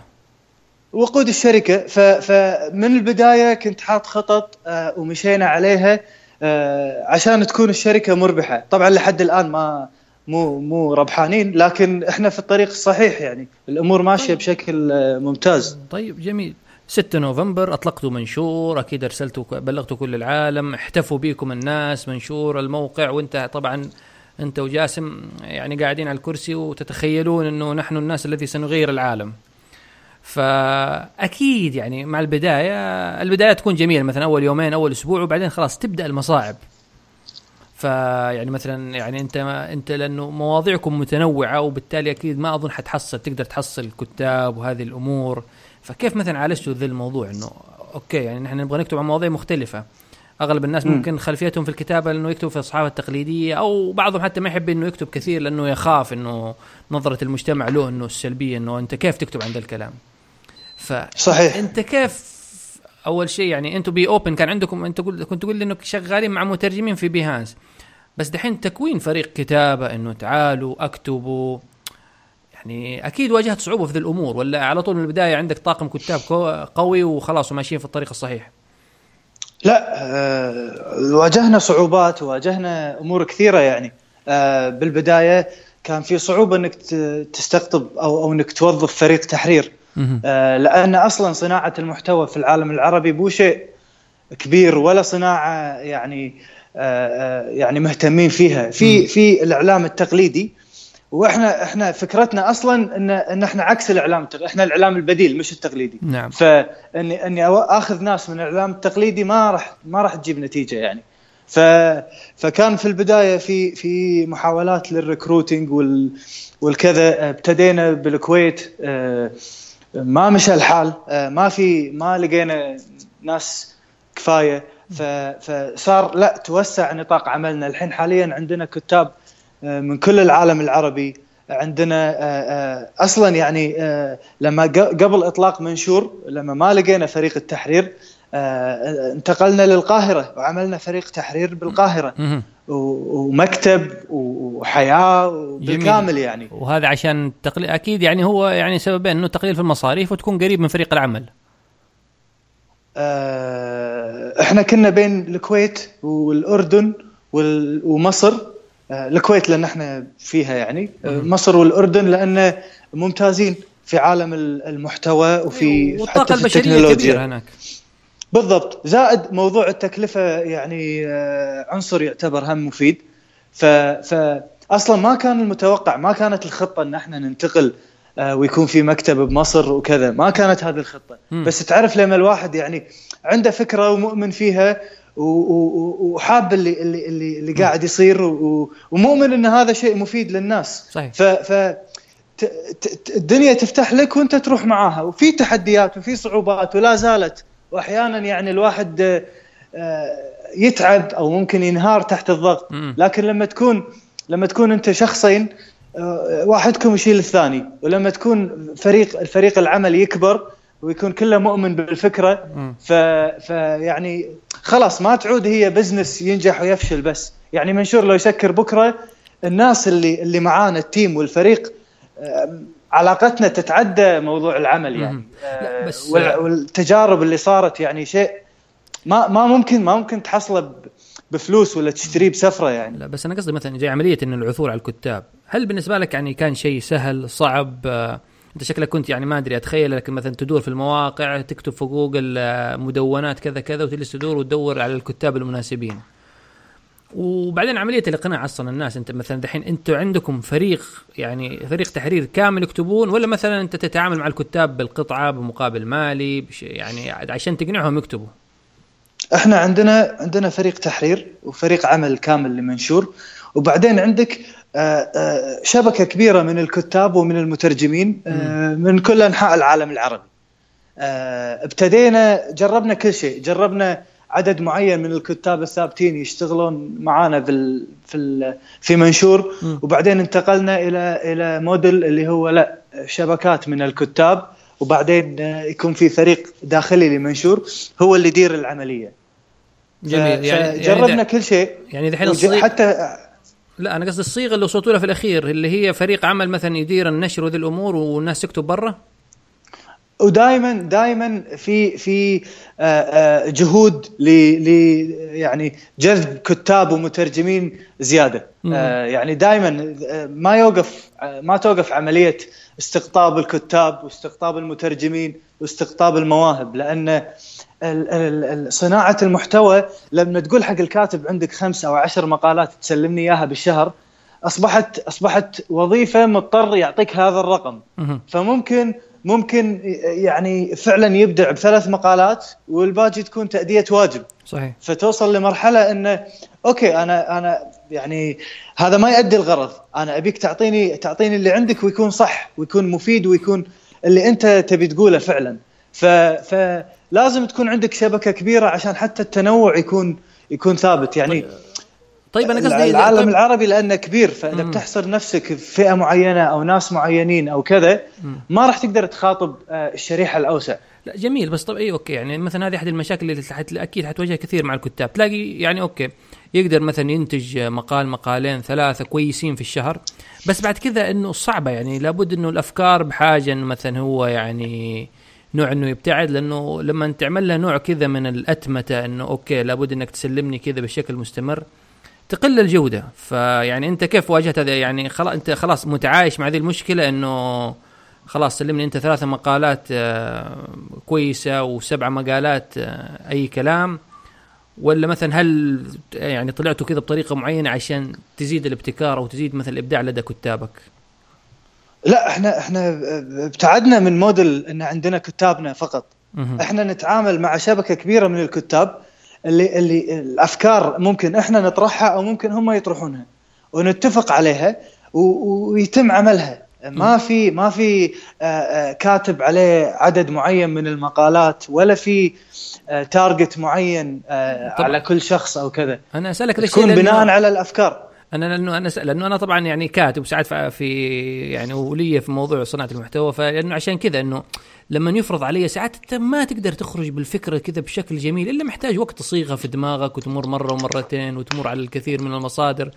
وقود الشركة. فمن البداية كنت حاط خطط آه، ومشينا عليها آه، عشان تكون الشركة مربحة. طبعا لحد الآن ما مو مو ربحانين لكن إحنا في الطريق الصحيح يعني. الأمور ماشية بشكل آه، ممتاز. طيب جميل. 6 نوفمبر اطلقتوا منشور أكيد ارسلتوا بلغتوا كل العالم احتفوا بيكم الناس منشور الموقع وأنت طبعا أنت وجاسم يعني قاعدين على الكرسي وتتخيلون إنه نحن الناس الذي سنغير العالم. فأكيد يعني مع البداية البداية تكون جميلة مثلا أول يومين أول أسبوع وبعدين خلاص تبدأ المصاعب. فيعني مثلا يعني أنت أنت لأنه مواضيعكم متنوعة وبالتالي أكيد ما أظن حتحصل تقدر تحصل كتاب وهذه الأمور. فكيف مثلا عالجتوا ذا الموضوع؟ إنه okay يعني نحن نبغى نكتب عن مواضيع مختلفة. أغلب الناس مم. ممكن خلفيتهم في الكتابة إنه يكتب في الصحافة التقليدية أو بعضهم حتى ما يحب إنه يكتب كثير لأنه يخاف إنه نظرة المجتمع له إنه السلبية إنه أنت كيف تكتب عن ذا الكلام؟ فانت صحيح. كيف أول شيء يعني أنتم Be Open كان عندكم أنت قلت كنت تقول لي إنك شغالين مع مترجمين في Behance بس دحين تكوين فريق كتابة إنه تعالوا اكتبوا. يعني أكيد واجهت صعوبة في ذي الأمور ولا على طول من البداية عندك طاقم كتاب قوي وخلاص وماشيين في الطريق الصحيح؟ لا آه، واجهنا صعوبات وواجهنا أمور كثيرة يعني. آه، بالبداية كان في صعوبة إنك تستقطب أو أو إنك توظف فريق تحرير. آه، لأن أصلا صناعة المحتوى في العالم العربي مو شيء كبير ولا صناعة يعني آه، آه، يعني مهتمين فيها. في في الإعلام التقليدي وإحنا إحنا فكرتنا أصلا ان إن إحنا عكس الإعلام إحنا الإعلام البديل مش التقليدي. نعم. فاني إني آخذ ناس من الإعلام التقليدي ما راح ما راح تجيب نتيجة يعني. ف فكان في البداية في في محاولات للريكروتنج وال والكذا. ابتدينا بالكويت آه، ما مشى الحال. آه، ما في ما لقينا ناس كفاية. فصار لا توسع نطاق عملنا. الحين حاليا عندنا كتاب من كل العالم العربي. عندنا آه، آه، أصلا يعني آه، لما قبل إطلاق منشور لما ما لقينا فريق التحرير آه، انتقلنا للقاهرة وعملنا فريق تحرير بالقاهرة. ومكتب وحياة بالكامل يعني. وهذا عشان تقليل أكيد يعني هو يعني سببين إنه تقليل في المصاريف وتكون قريب من فريق العمل. آه، إحنا كنا بين الكويت والأردن وال- ومصر. آه، الكويت لأن إحنا فيها يعني. آه،. مصر والأردن لأن ممتازين في عالم ال- المحتوى وفي والطاقه حتى في التكنولوجيا. هناك. بالضبط. زائد موضوع التكلفة يعني آه، عنصر يعتبر هم مفيد. ف ف أصلا ما كان المتوقع ما كانت الخطة إن إحنا ننتقل آه، ويكون في مكتب بمصر وكذا. ما كانت هذه الخطة. مم. بس تعرف لما الواحد يعني عنده فكرة ومؤمن فيها وحاب اللي اللي اللي, اللي قاعد يصير ومؤمن إن هذا شيء مفيد للناس. صحيح. ف ف الدنيا تفتح لك وأنت تروح معاها. وفي تحديات وفي صعوبات ولا زالت. وأحيانا يعني الواحد آه، يتعب أو ممكن ينهار تحت الضغط. لكن لما تكون لما تكون أنت شخصين آه، واحدكم يشيل الثاني. ولما تكون فريق الفريق العمل يكبر ويكون كله مؤمن بالفكرة. ف فيعني خلاص ما تعود هي business ينجح ويفشل بس. يعني منشور لو يسكر بكرة الناس اللي اللي معانا ال team والفريق علاقتنا تتعدى موضوع العمل يعني. لا، بس- وال- والتجارب اللي صارت يعني شيء ما ما ممكن ما ممكن تحصله ب- بفلوس ولا تشتريه بسفرة يعني. لا بس أنا قصدي مثلا زي عملية إنه العثور على الكتاب. هل بالنسبة لك يعني كان شيء سهل صعب؟ آه، انت شكلك كنت يعني ما أدري اتخيل لك مثلا تدور في المواقع تكتب في جوجل آه، مدونات كذا كذا وتجلس تدور وتدور على الكتاب المناسبين. وبعدين عملية الإقناع أصلا الناس أنت مثلا دحين أنتم عندكم فريق يعني فريق تحرير كامل يكتبون ولا مثلا أنت تتعامل مع الكتاب بالقطعة بمقابل مالي يعني عشان تقنعهم يكتبوا؟ إحنا عندنا عندنا فريق تحرير وفريق عمل كامل لمنشور. وبعدين عندك شبكة كبيرة من الكتاب ومن المترجمين آه، من كل أنحاء العالم العربي. ابتدينا جربنا كل شيء جربنا عدد معين من الكتاب الثابتين يشتغلون معانا في في في منشور. وبعدين انتقلنا إلى إلى موديل اللي هو لا شبكات من الكتاب. وبعدين يكون في فريق داخلي لمنشور هو اللي يدير العملية. جميل. يعني جربنا يعني كل شيء. يعني دحين حتى لا أنا قصدي الصيغة اللي وصلتوا لها في الأخير اللي هي فريق عمل مثلا يدير النشر وذي الأمور والناس تكتب برا. ودائما دائما في في آه، آه، جهود ل يعني جذب كتاب ومترجمين زيادة. آه، يعني دائما ما يوقف ما توقف عملية استقطاب الكتاب واستقطاب المترجمين واستقطاب المواهب لأن صناعة المحتوى لما تقول حق الكاتب عندك خمس أو عشر مقالات تسلمني إياها بالشهر أصبحت أصبحت وظيفة مضطر يعطيك هذا الرقم. فممكن ممكن يعني فعلا يبدع بثلاث مقالات والباقي تكون تأدية واجب. صحيح. فتوصل لمرحلة انه أوكي أنا أنا يعني هذا ما يؤدي الغرض. أنا أبيك تعطيني تعطيني اللي عندك ويكون صح ويكون مفيد ويكون اللي أنت تبي تقوله فعلا. ف فلازم تكون عندك شبكة كبيرة عشان حتى التنوع يكون يكون ثابت. يعني طيب. أنا قصدي العالم طيب العربي لأنه كبير فإذا مم. بتحصر نفسك في فئه معينة أو ناس معينين أو كذا ما راح تقدر تخاطب آه، الشريحة الأوسع لا جميل بس طب اي okay يعني مثلا هذه أحد المشاكل اللي حت... أكيد حتواجه كثير مع الكتاب تلاقي يعني okay يقدر مثلا ينتج مقال مقالين ثلاثة كويسين في الشهر بس بعد كذا إنه صعبة يعني لابد إنه الأفكار بحاجة إنه مثلا هو يعني نوع إنه يبتعد لأنه لما تعمل له نوع كذا من الأتمتة إنه okay لابد إنك تسلمني كذا بشكل مستمر تقل الجودة. فيعني أنت كيف واجهت هذا؟ يعني خلاص أنت خلاص متعايش مع هذه المشكلة إنه خلاص سلمني أنت ثلاثة مقالات آه، كويسة وسبع مقالات آه، أي كلام. ولا مثلا هل يعني طلعتوا كذا بطريقة معينة عشان تزيد الابتكار أو تزيد مثلا الإبداع لدى كتابك؟ لا إحنا إحنا ابتعدنا من موديل إن عندنا كتابنا فقط. إحنا نتعامل مع شبكة كبيرة من الكتاب. اللي اللي الأفكار ممكن إحنا نطرحها أو ممكن هم يطرحونها ونتفق عليها ويتم عملها. ما في ما في آه، آه، كاتب عليه عدد معين من المقالات ولا في تارجت آه، معين على كل شخص أو كذا. أنا أسألك ليش تكون بناء على الأفكار. أنا لأنه أنا لأنه أنا طبعا يعني كاتب ساعات في يعني ولي في موضوع صناعة المحتوى فلانه عشان كذا إنه لما يفرض علي ساعات أنت ما تقدر تخرج بالفكرة كذا بشكل جميل إلا محتاج وقت تصيغها في دماغك وتمر مرة ومرتين وتمر على الكثير من المصادر.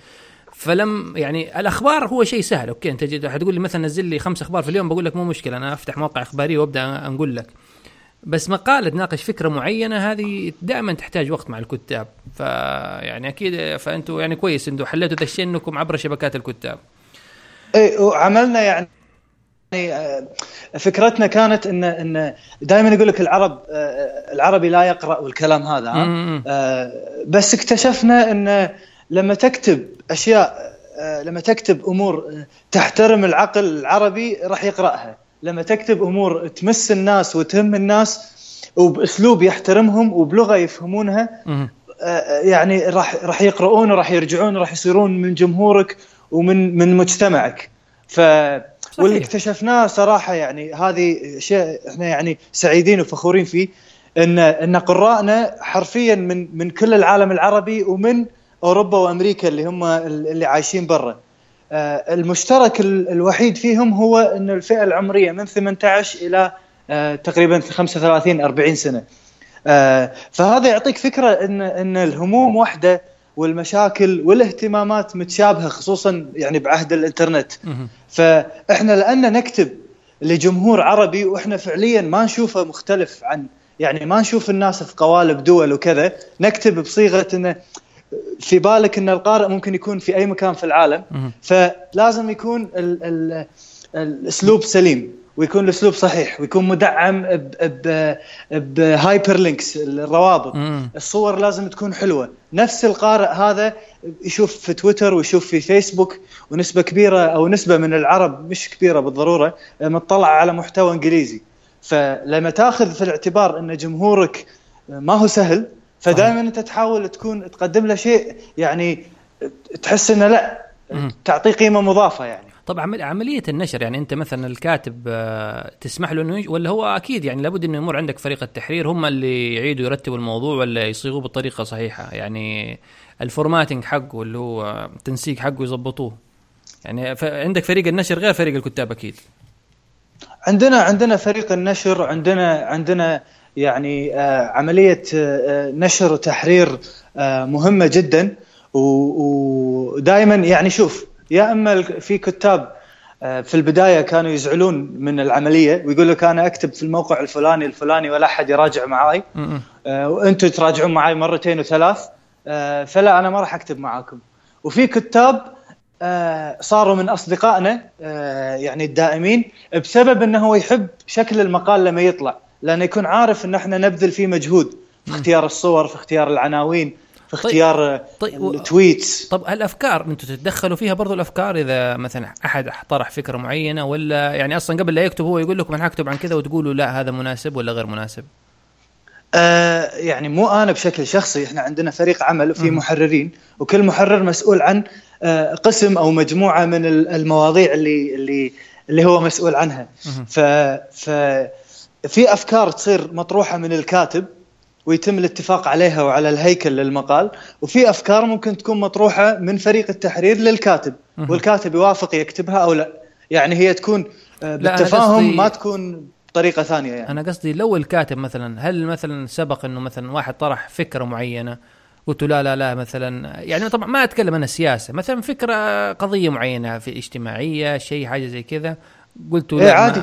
فلم يعني الأخبار هو شيء سهل okay أنت حتقول لي مثلا نزل لي خمس أخبار في اليوم بقول لك مو مشكلة أنا أفتح موقع إخباري وأبدأ أنقل لك. بس مقالة تناقش فكرة معينة هذه دائما تحتاج وقت مع الكتاب. فيعني أكيد فانتم يعني كويس أنتم حليتوا ذا الشيء إنكم عبر شبكات الكتاب. اي وعملنا يعني آه، فكرتنا كانت إن إن دائما يقول لك العرب آه، العربي لا يقرأ والكلام هذا آه، بس اكتشفنا إن لما تكتب أشياء لما تكتب أمور تحترم العقل العربي راح يقرأها. لما تكتب أمور تمس الناس وتهم الناس وبأسلوب يحترمهم وبلغة يفهمونها يعني راح راح يقرؤون وراح يرجعون وراح يصيرون من جمهورك ومن من مجتمعك. ف. واللي اكتشفناه صراحة يعني هذه شيء إحنا يعني سعيدين وفخورين فيه ان إن قراءنا حرفيا من من كل العالم العربي ومن أوروبا وأمريكا اللي هم اللي عايشين برا. آه، المشترك الوحيد فيهم هو إن الفئة العمرية من 18 إلى آه، تقريبا 35 40 سنة. آه، فهذا يعطيك فكرة إن إن الهموم واحدة والمشاكل والاهتمامات متشابهة خصوصا يعني بعهد الإنترنت. فإحنا لأن نكتب لجمهور عربي وإحنا فعليا ما نشوفه مختلف عن يعني ما نشوف الناس في قوالب دول وكذا نكتب بصيغة إنه في بالك إن القارئ ممكن يكون في أي مكان في العالم. فلازم يكون ال ال الأسلوب سليم ويكون الأسلوب صحيح ويكون مدعم ب hyperlinks الروابط. الصور لازم تكون حلوة نفس القارئ هذا يشوف في تويتر ويشوف في فيسبوك ونسبة كبيرة أو نسبة من العرب مش كبيرة بالضرورة مطلع على محتوى إنجليزي فلما تأخذ في الاعتبار إن جمهورك ما هو سهل فدائما أنت تحاول تكون تقدم له شيء يعني تحس إنه لا. تعطيه قيمة مضافة يعني. طبعا عمل- عملية النشر يعني أنت مثلا الكاتب آه، تسمح له إنه ولا هو أكيد يعني لابد إنه يمر عندك فريق التحرير هم اللي يعيدوا يرتبوا الموضوع ولا يصيغوه بالطريقة صحيحة؟ يعني الفورماتنج حقه اللي هو التنسيق حقه يظبطوه يعني عندك فريق النشر غير فريق الكتاب أكيد. عندنا عندنا فريق النشر عندنا عندنا يعني آه، عملية آه، آه، نشر وتحرير مهمة جدا. ودائما يعني شوف يا أما في كتاب في البداية كانوا يزعلون من العملية ويقول لك أنا أكتب في الموقع الفلاني الفلاني ولا أحد يراجع معاي. وأنتم تراجعون معي مرتين وثلاث. فلا أنا ما راح أكتب معاكم. وفي كتاب صاروا من أصدقائنا يعني الدائمين بسبب إنه هو يحب شكل المقال لما يطلع. لأنه يكون عارف إن إحنا نبذل فيه مجهود في اختيار الصور في اختيار العناوين في اختيار آه، طيب، التويتس. طب الأفكار أنتم تتدخلوا فيها برضو الأفكار إذا مثلا أحد طرح فكرة معينة ولا يعني أصلا قبل لا يكتب هو يقول لكم أنا هكتب عن كذا وتقولوا لا هذا مناسب ولا غير مناسب؟ آه يعني مو أنا بشكل شخصي إحنا عندنا فريق عمل وفي. محررين وكل محرر مسؤول عن آه قسم أو مجموعة من ال- المواضيع اللي اللي اللي هو مسؤول عنها. ف ف في أفكار تصير مطروحة من الكاتب ويتم الاتفاق عليها وعلى الهيكل للمقال وفي أفكار ممكن تكون مطروحة من فريق التحرير للكاتب. والكاتب يوافق يكتبها أو لا يعني هي تكون آه، بالتفاهم ما تكون بطريقه ثانية يعني أنا قصدي لو الكاتب مثلا هل مثلا سبق إنه مثلا واحد طرح فكرة معينة قلت لا لا لا مثلا يعني طبعا ما أتكلم أنا سياسة مثلا فكرة قضية معينة في اجتماعية شيء حاجة زي كذا قلت إيه لا ما- عادي.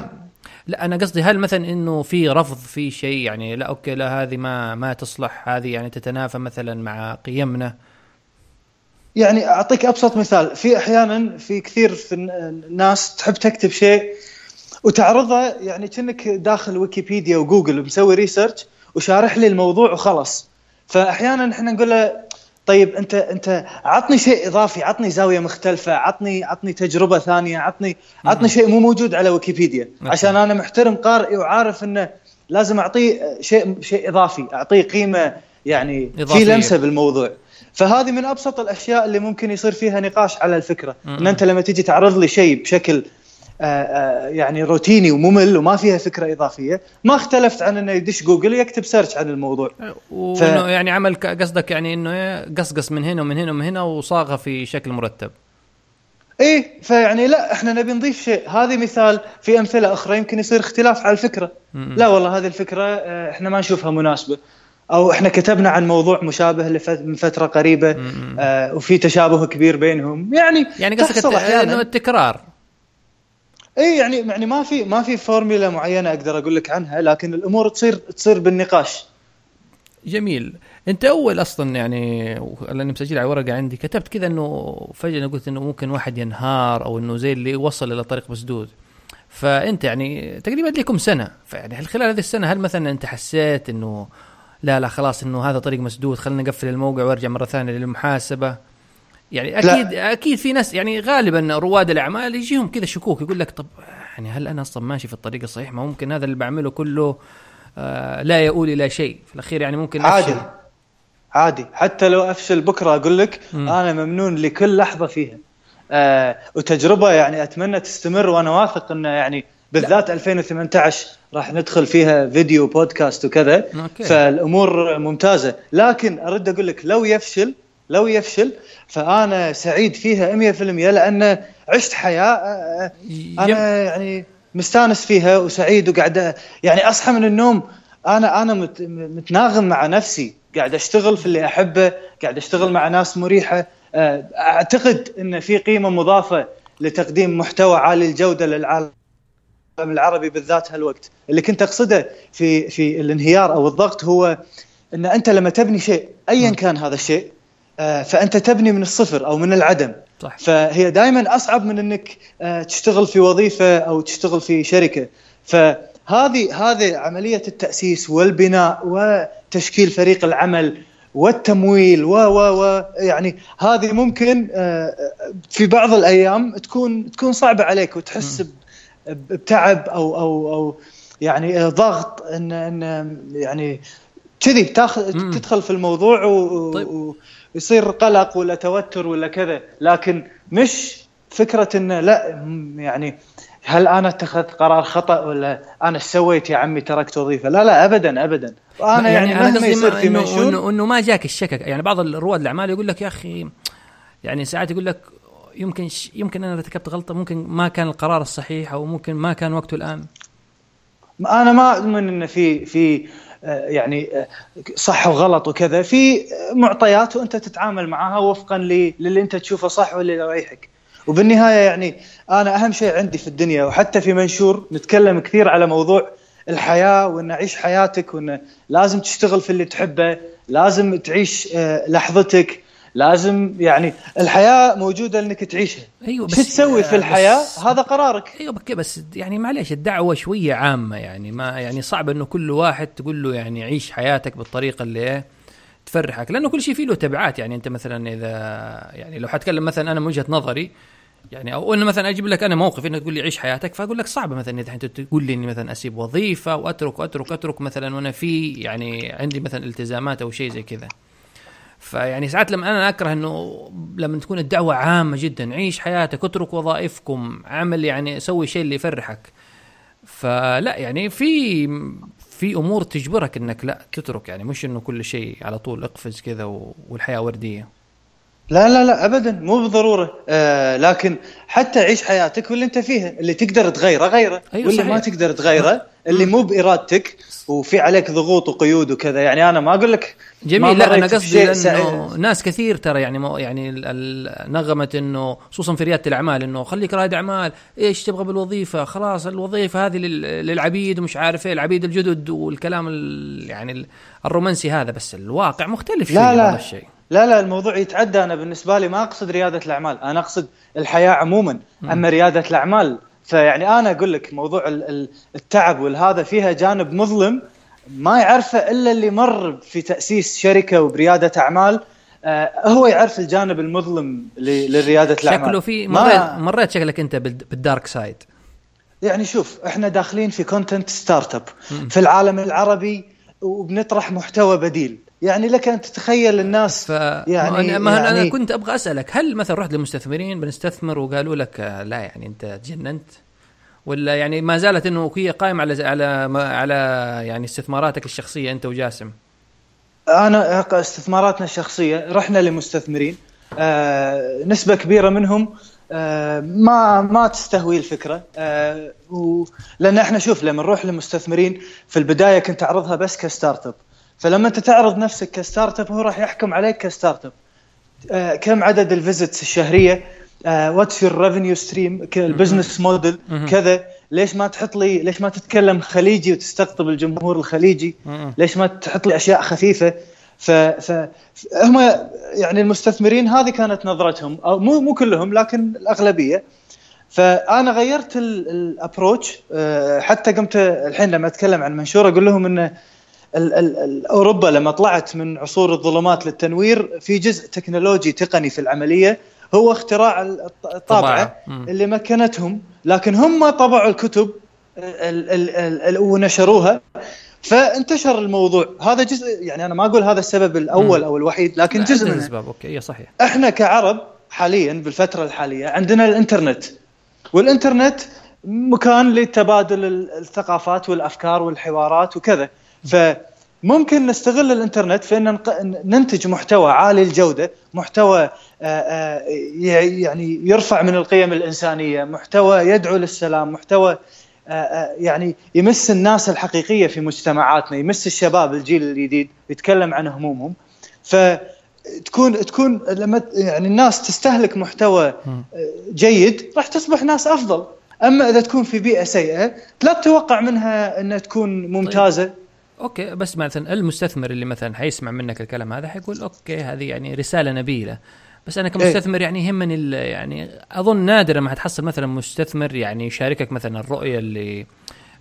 لا أنا قصدي هل مثلا إنه في رفض في شيء يعني لا أوكي لا هذه ما ما تصلح هذه يعني تتنافى مثلا مع قيمنا؟ يعني أعطيك أبسط مثال. في أحيانا في كثير في الن- الناس تحب تكتب شيء وتعرضه يعني كأنك داخل ويكيبيديا وجوجل ومسوي ريسيرش وشارح لي الموضوع وخلص فاحيانا إحنا نقول له طيب أنت أنت عطني شيء إضافي عطني زاوية مختلفة عطني عطني تجربة ثانية عطني عطني شيء مو موجود على ويكيبيديا نعم. عشان أنا محترم قارئي وعارف إنه لازم أعطيه شيء شيء إضافي أعطيه قيمة يعني في. لمسه بالموضوع فهذه من أبسط الأشياء اللي ممكن يصير فيها نقاش على الفكرة. إن أنت لما تيجي تعرض لي شيء بشكل يعني روتيني وممل وما فيها فكرة إضافية. ما اختلفت عن إنه يدش جوجل ويكتب search عن الموضوع. وإنه يعني عمل قصدك يعني إنه قصقص من هنا ومن هنا ومن هنا وصاغه في شكل مرتب. إيه فيعني لا إحنا نبي نضيف شيء. هذه مثال في أمثلة أخرى يمكن يصير اختلاف على الفكرة. م-م. لا والله هذه الفكرة آه، إحنا ما نشوفها مناسبة. أو إحنا كتبنا عن موضوع مشابه من فترة قريبة م-م. آه، وفي تشابه كبير بينهم. يعني يعني قصدك. إنه التكرار. اي يعني يعني ما في ما في فورمولا معينة أقدر أقول لك عنها لكن الأمور تصير تصير بالنقاش. جميل. أنت أول أصلا يعني لاني مسجل على ورقة عندي كتبت كذا إنه فجأة قلت إنه ممكن واحد ينهار أو إنه زي اللي وصل إلى طريق مسدود. فأنت يعني تقريبا لكم سنة. فيعني هل خلال هذه السنة هل مثلا أنت حسيت إنه لا لا خلاص إنه هذا طريق مسدود خلينا نقفل الموقع وأرجع مرة ثانية للمحاسبة؟ يعني لا. أكيد أكيد في ناس يعني غالبا رواد الأعمال يجيهم كذا شكوك يقول لك طب يعني هل أنا أصلا ماشي في الطريق الصحيح ما ممكن هذا اللي بعمله كله آه لا يؤول إلى شيء في الأخير يعني ممكن عادي أفشل. عادي حتى لو أفشل بكرة أقول لك مم. أنا ممنون لكل لحظة فيها آه وتجربة يعني أتمنى تستمر وأنا واثق انه يعني بالذات 2018 راح ندخل فيها فيديو بودكاست وكذا أوكي. فالأمور ممتازة لكن أرد أقول لك لو يفشل لو يفشل فأنا سعيد فيها 100% لأن عشت حياة آه، آه، أنا يعني مستانس فيها وسعيد وقاعد يعني أصحى من النوم أنا أنا مت- متناغم مع نفسي قاعد أشتغل في اللي أحبه قاعد أشتغل مع ناس مريحة آه، أعتقد إن في قيمة مضافة لتقديم محتوى عالي الجودة للعالم العربي بالذات هالوقت. اللي كنت أقصده في في الانهيار أو الضغط هو إن أنت لما تبني شيء ايا كان هذا الشيء فأنت تبني من الصفر أو من العدم. صح فهي دائما أصعب من إنك آه، تشتغل في وظيفة أو تشتغل في شركة. فهذه هذه عملية التأسيس والبناء وتشكيل فريق العمل والتمويل و و و يعني هذه ممكن آه، في بعض الأيام تكون تكون صعبة عليك وتحس بتعب أو أو أو يعني ضغط إن إن يعني كذي تاخذ تدخل في الموضوع و... طيب. ويصير قلق ولا توتر ولا كذا لكن مش فكرة إنه لا يعني هل أنا اتخذت قرار خطأ ولا أنا إيش سويت يا عمي تركت وظيفة؟ لا لا ابدا ابدا. أنا يعني, يعني يصير في منشور انه إنه ما جاك الشكك. يعني بعض رواد الأعمال يقول لك يا أخي يعني ساعات يقول لك يمكن يمكن أنا ارتكبت غلطة ممكن ما كان القرار الصحيح أو ممكن ما كان وقته الآن. أنا ما أؤمن انه في في يعني آه، صح وغلط وكذا في معطيات وأنت تتعامل معها وفقا للي أنت تشوفه صح واللي يريحك. وبالنهاية يعني أنا أهم شيء عندي في الدنيا وحتى في منشور نتكلم كثير على موضوع الحياة وإن عيش حياتك وإن لازم تشتغل في اللي تحبه لازم تعيش آه، لحظتك. لازم يعني الحياة موجودة انك تعيشها. أيوه بس شو تسوي في الحياة؟ بس هذا قرارك. أيوه بس بس يعني معليش الدعوة شوية عامة يعني ما يعني صعب إنه كل واحد تقول له يعني عيش حياتك بالطريقة اللي تفرحك لأنه كل شيء فيه له تبعات. يعني أنت مثلا إذا يعني لو حتكلم مثلا أنا من وجهة نظري يعني أو انه مثلا أجيب لك أنا موقف انك تقول لي عيش حياتك فأقول لك صعبه مثلا إذا انت تقول لي إني مثلا أسيب وظيفة وأترك وأترك اترك مثلا وأنا في يعني عندي مثلا التزامات أو شيء زي كذا. فيعني ساعات لما أنا أكره إنه لما تكون الدعوة عامة جدا عيش حياتك اترك وظائفكم اعمل يعني سوي الشيء اللي يفرحك. فلا يعني في في أمور تجبرك إنك لا تترك يعني مش إنه كل شيء على طول اقفز كذا والحياة وردية. لا لا لا ابدا مو بالضرورة. آه لكن حتى عيش حياتك واللي أنت فيها اللي تقدر تغيره غيره. أيوة واللي صحيح. ما تقدر تغيره اللي مو بإرادتك وفي عليك ضغوط وقيود وكذا. يعني أنا ما أقول لك جميل. لا أنا قصدي لأنه ناس كثير ترى يعني مو يعني نغمة إنه خصوصا في ريادة الأعمال إنه خليك رائد أعمال إيش تبغى بالوظيفة؟ خلاص الوظيفة هذه للعبيد ومش عارف إيه العبيد الجدد والكلام يعني الرومانسي هذا بس الواقع مختلف لا لا. هذا الشيء. لا لا الموضوع يتعدى. أنا بالنسبة لي ما أقصد ريادة الأعمال. أنا أقصد الحياة عموما. أما ريادة الأعمال فيعني أنا أقول لك موضوع التعب والهذا فيها جانب مظلم ما يعرفه إلا اللي مر في تأسيس شركة وبريادة أعمال. آه هو يعرف الجانب المظلم لريادة الأعمال. شكله في مريت مريت شكلك أنت بال dark side. يعني شوف إحنا داخلين في content startup في العالم العربي وبنطرح محتوى بديل. يعني لك أن تتخيل الناس ف... يعني, أنا ما يعني أنا كنت أبغى أسألك هل مثلا رحت للمستثمرين بنستثمر وقالوا لك لا يعني أنت تجننت؟ ولا يعني ما زالت إنه هي قائمة على على على يعني استثماراتك الشخصية أنت وجاسم؟ أنا استثماراتنا الشخصية رحنا لمستثمرين آه نسبة كبيرة منهم آه ما ما تستهوي الفكرة آه لأن إحنا شوف لما نروح لمستثمرين في البداية كنت أعرضها بس كستارت أب. فلما أنت تعرض نفسك ك startup هو راح يحكم عليك ك startup آه كم عدد ال visits الشهرية؟ what's your revenue stream ال business model كذا. ليش ما تحط لي ليش ما تتكلم خليجي وتستقطب الجمهور الخليجي؟ ليش ما تحط لي أشياء خفيفة؟ ف هم يعني المستثمرين هذه كانت نظرتهم. أو مو مو كلهم لكن الأغلبية. فأنا غيرت ال approach آه، حتى قمت الحين لما أتكلم عن منشور أقول لهم إنه أوروبا لما طلعت من عصور الظلمات للتنوير في جزء تكنولوجي تقني في العملية هو اختراع الطابعة اللي مكنتهم لكن هم طبعوا الكتب ونشروها فانتشر الموضوع. هذا جزء يعني أنا ما أقول هذا السبب الأول أو الوحيد لكن جزء من الاسباب okay صحيح. إحنا كعرب حاليا بالفترة الحالية عندنا الإنترنت. والإنترنت مكان لتبادل الثقافات والأفكار والحوارات وكذا. فممكن نستغل الإنترنت في أن ننتج محتوى عالي الجودة محتوى آه، آه، يعني يرفع من القيم الإنسانية محتوى يدعو للسلام محتوى آه، يعني يمس الناس الحقيقية في مجتمعاتنا يمس الشباب الجيل الجديد يتكلم عن همومهم. فتكون تكون لما يعني الناس تستهلك محتوى جيد راح تصبح ناس أفضل. أما إذا تكون في بيئة سيئة لا تتوقع منها إنها تكون ممتازة. طيب. okay بس مثلا المستثمر اللي مثلا حيسمع منك الكلام هذا حيقول okay هذه يعني رسالة نبيلة. بس أنا كمستثمر يعني يهمني يعني أظن نادرا ما حتحصل مثلا مستثمر يعني يشاركك مثلا الرؤية اللي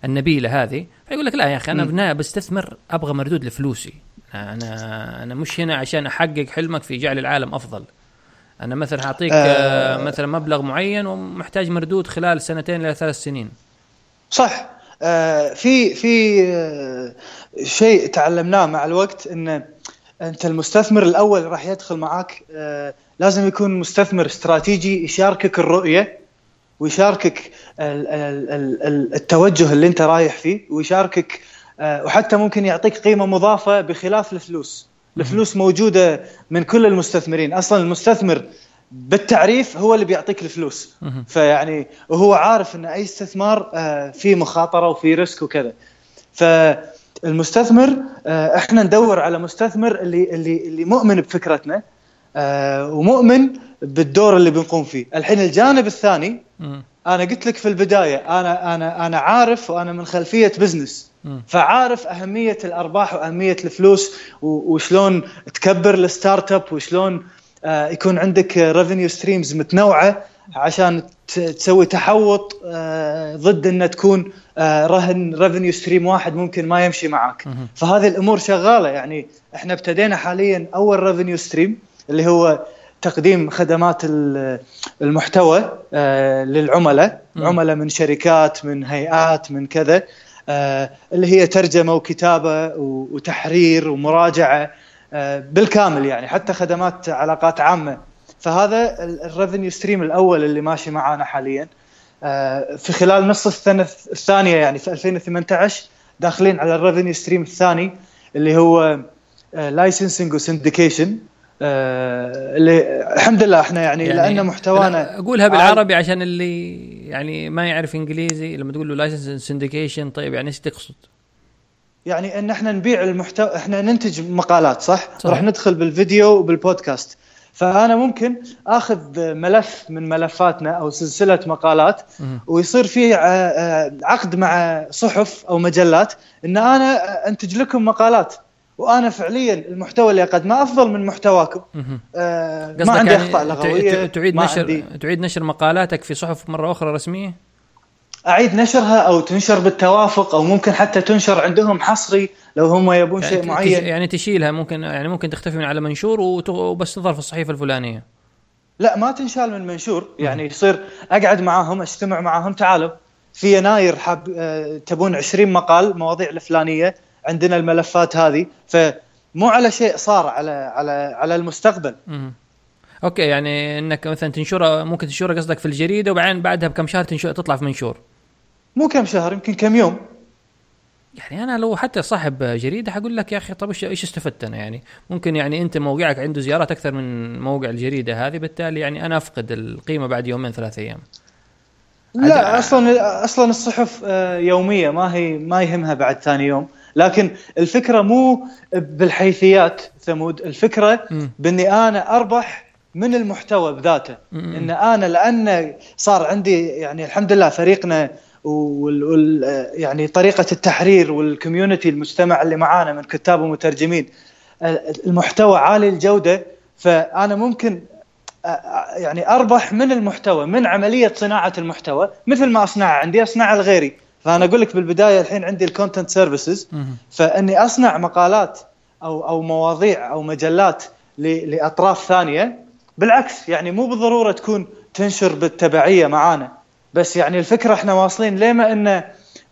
النبيلة هذه. فيقول لك لا يا أخي أنا بستثمر أبغى مردود لفلوسي. أنا أنا مش هنا عشان أحقق حلمك في جعل العالم أفضل. أنا مثلا حاعطيك آه. مثلا مبلغ معين ومحتاج مردود خلال سنتين إلى ثلاث سنين. صح. في في آه شيء تعلمناه مع الوقت إن أنت المستثمر الأول راح يدخل معاك آه لازم يكون مستثمر استراتيجي يشاركك الرؤية ويشاركك ال- ال- ال- ال- التوجه اللي أنت رايح فيه ويشاركك آه وحتى ممكن يعطيك قيمة مضافة بخلاف الفلوس. الفلوس موجودة من كل المستثمرين. أصلا المستثمر بالتعريف هو اللي بيعطيك الفلوس. فيعني وهو عارف إن أي استثمار آه، فيه مخاطرة وفيه risk وكذا فالمستثمر آه، إحنا ندور على مستثمر اللي اللي اللي مؤمن بفكرتنا آه، ومؤمن بالدور اللي بنقوم فيه الحين الجانب الثاني. أنا قلت لك في البداية أنا أنا أنا عارف وأنا من خلفية business. فعارف أهمية الأرباح وأهمية الفلوس وشلون تكبر ال startup وشلون آه، يكون عندك revenue streams متنوعة عشان تسوي تحوط آه، ضد ان تكون آه، رهن revenue stream واحد ممكن ما يمشي معك. فهذه الأمور شغالة يعني إحنا ابتدينا حاليا أول revenue stream اللي هو تقديم خدمات ال- المحتوى آه، للعملاء. عملاء من شركات من هيئات من كذا آه، اللي هي ترجمة وكتابة وتحرير ومراجعة آه، بالكامل يعني حتى خدمات علاقات عامة. فهذا ال revenue stream الأول اللي ماشي معانا حاليا. آه، في خلال نص السنة الثانية يعني في 2018 داخلين على ال revenue stream الثاني اللي هو licensing و syndication اللي الحمد لله إحنا يعني, يعني لأن محتوانا أقولها بالعربي عشان اللي يعني ما يعرف إنجليزي لما تقول له license syndication طيب يعني إيش تقصد؟ يعني إن إحنا نبيع المحتوى إحنا ننتج مقالات صح؟ صح. راح ندخل بالفيديو وبالبودكاست فأنا ممكن آخذ ملف من ملفاتنا أو سلسلة مقالات. ويصير في ع- ع- عقد مع صحف أو مجلات إن أنا أنتج لكم مقالات وأنا فعليا المحتوى اللي أقدمه أفضل من محتواكم. آه ما عندي يعني أخطاء لغوية تعيد نشر تعيد نشر مقالاتك في صحف مرة أخرى رسمية؟ أعيد نشرها أو تنشر بالتوافق أو ممكن حتى تنشر عندهم حصري لو هم يبون يعني شيء معين يعني تشيلها ممكن يعني ممكن تختفي من على منشور وبس تظهر في الصحيفة الفلانية. لا ما تنشال من منشور يعني يصير أقعد معاهم أجتمع معاهم تعالوا في يناير حاب آه، تبون 20 مقال مواضيع الفلانية عندنا الملفات هذه فمو على شيء صار على على على المستقبل. أوكي يعني إنك مثلا تنشرها ممكن تنشرها قصدك في الجريدة وبعدين بعدها بكم شهر تنشر تطلع في منشور. مو كم شهر يمكن كم يوم. يعني أنا لو حتى صاحب جريدة حقول لك يا أخي طب إيش استفدت أنا يعني؟ ممكن يعني أنت موقعك عنده زيارات أكثر من موقع الجريدة هذه بالتالي يعني أنا أفقد القيمة بعد يومين ثلاث أيام. لا أصلا أصلا الصحف آه، يومية ما هي ما يهمها بعد ثاني يوم. لكن الفكرة مو بالحيثيات ثمود الفكرة مم. بأني أنا أربح من المحتوى بذاته. مم. إن أنا لأن صار عندي يعني الحمد لله فريقنا وال يعني طريقة التحرير والكوميونتي المجتمع اللي معانا من كتاب ومترجمين. المحتوى عالي الجودة فأنا ممكن يعني أربح من المحتوى من عملية صناعة المحتوى مثل ما أصنعه عندي أصنعه لغيري. فأنا أقول لك بالبداية الحين عندي ال content services. فإني أصنع مقالات أو أو مواضيع أو مجلات لأطراف ثانية. بالعكس يعني مو بالضرورة تكون تنشر بالتبعية معانا. بس يعني الفكرة إحنا واصلين لما انه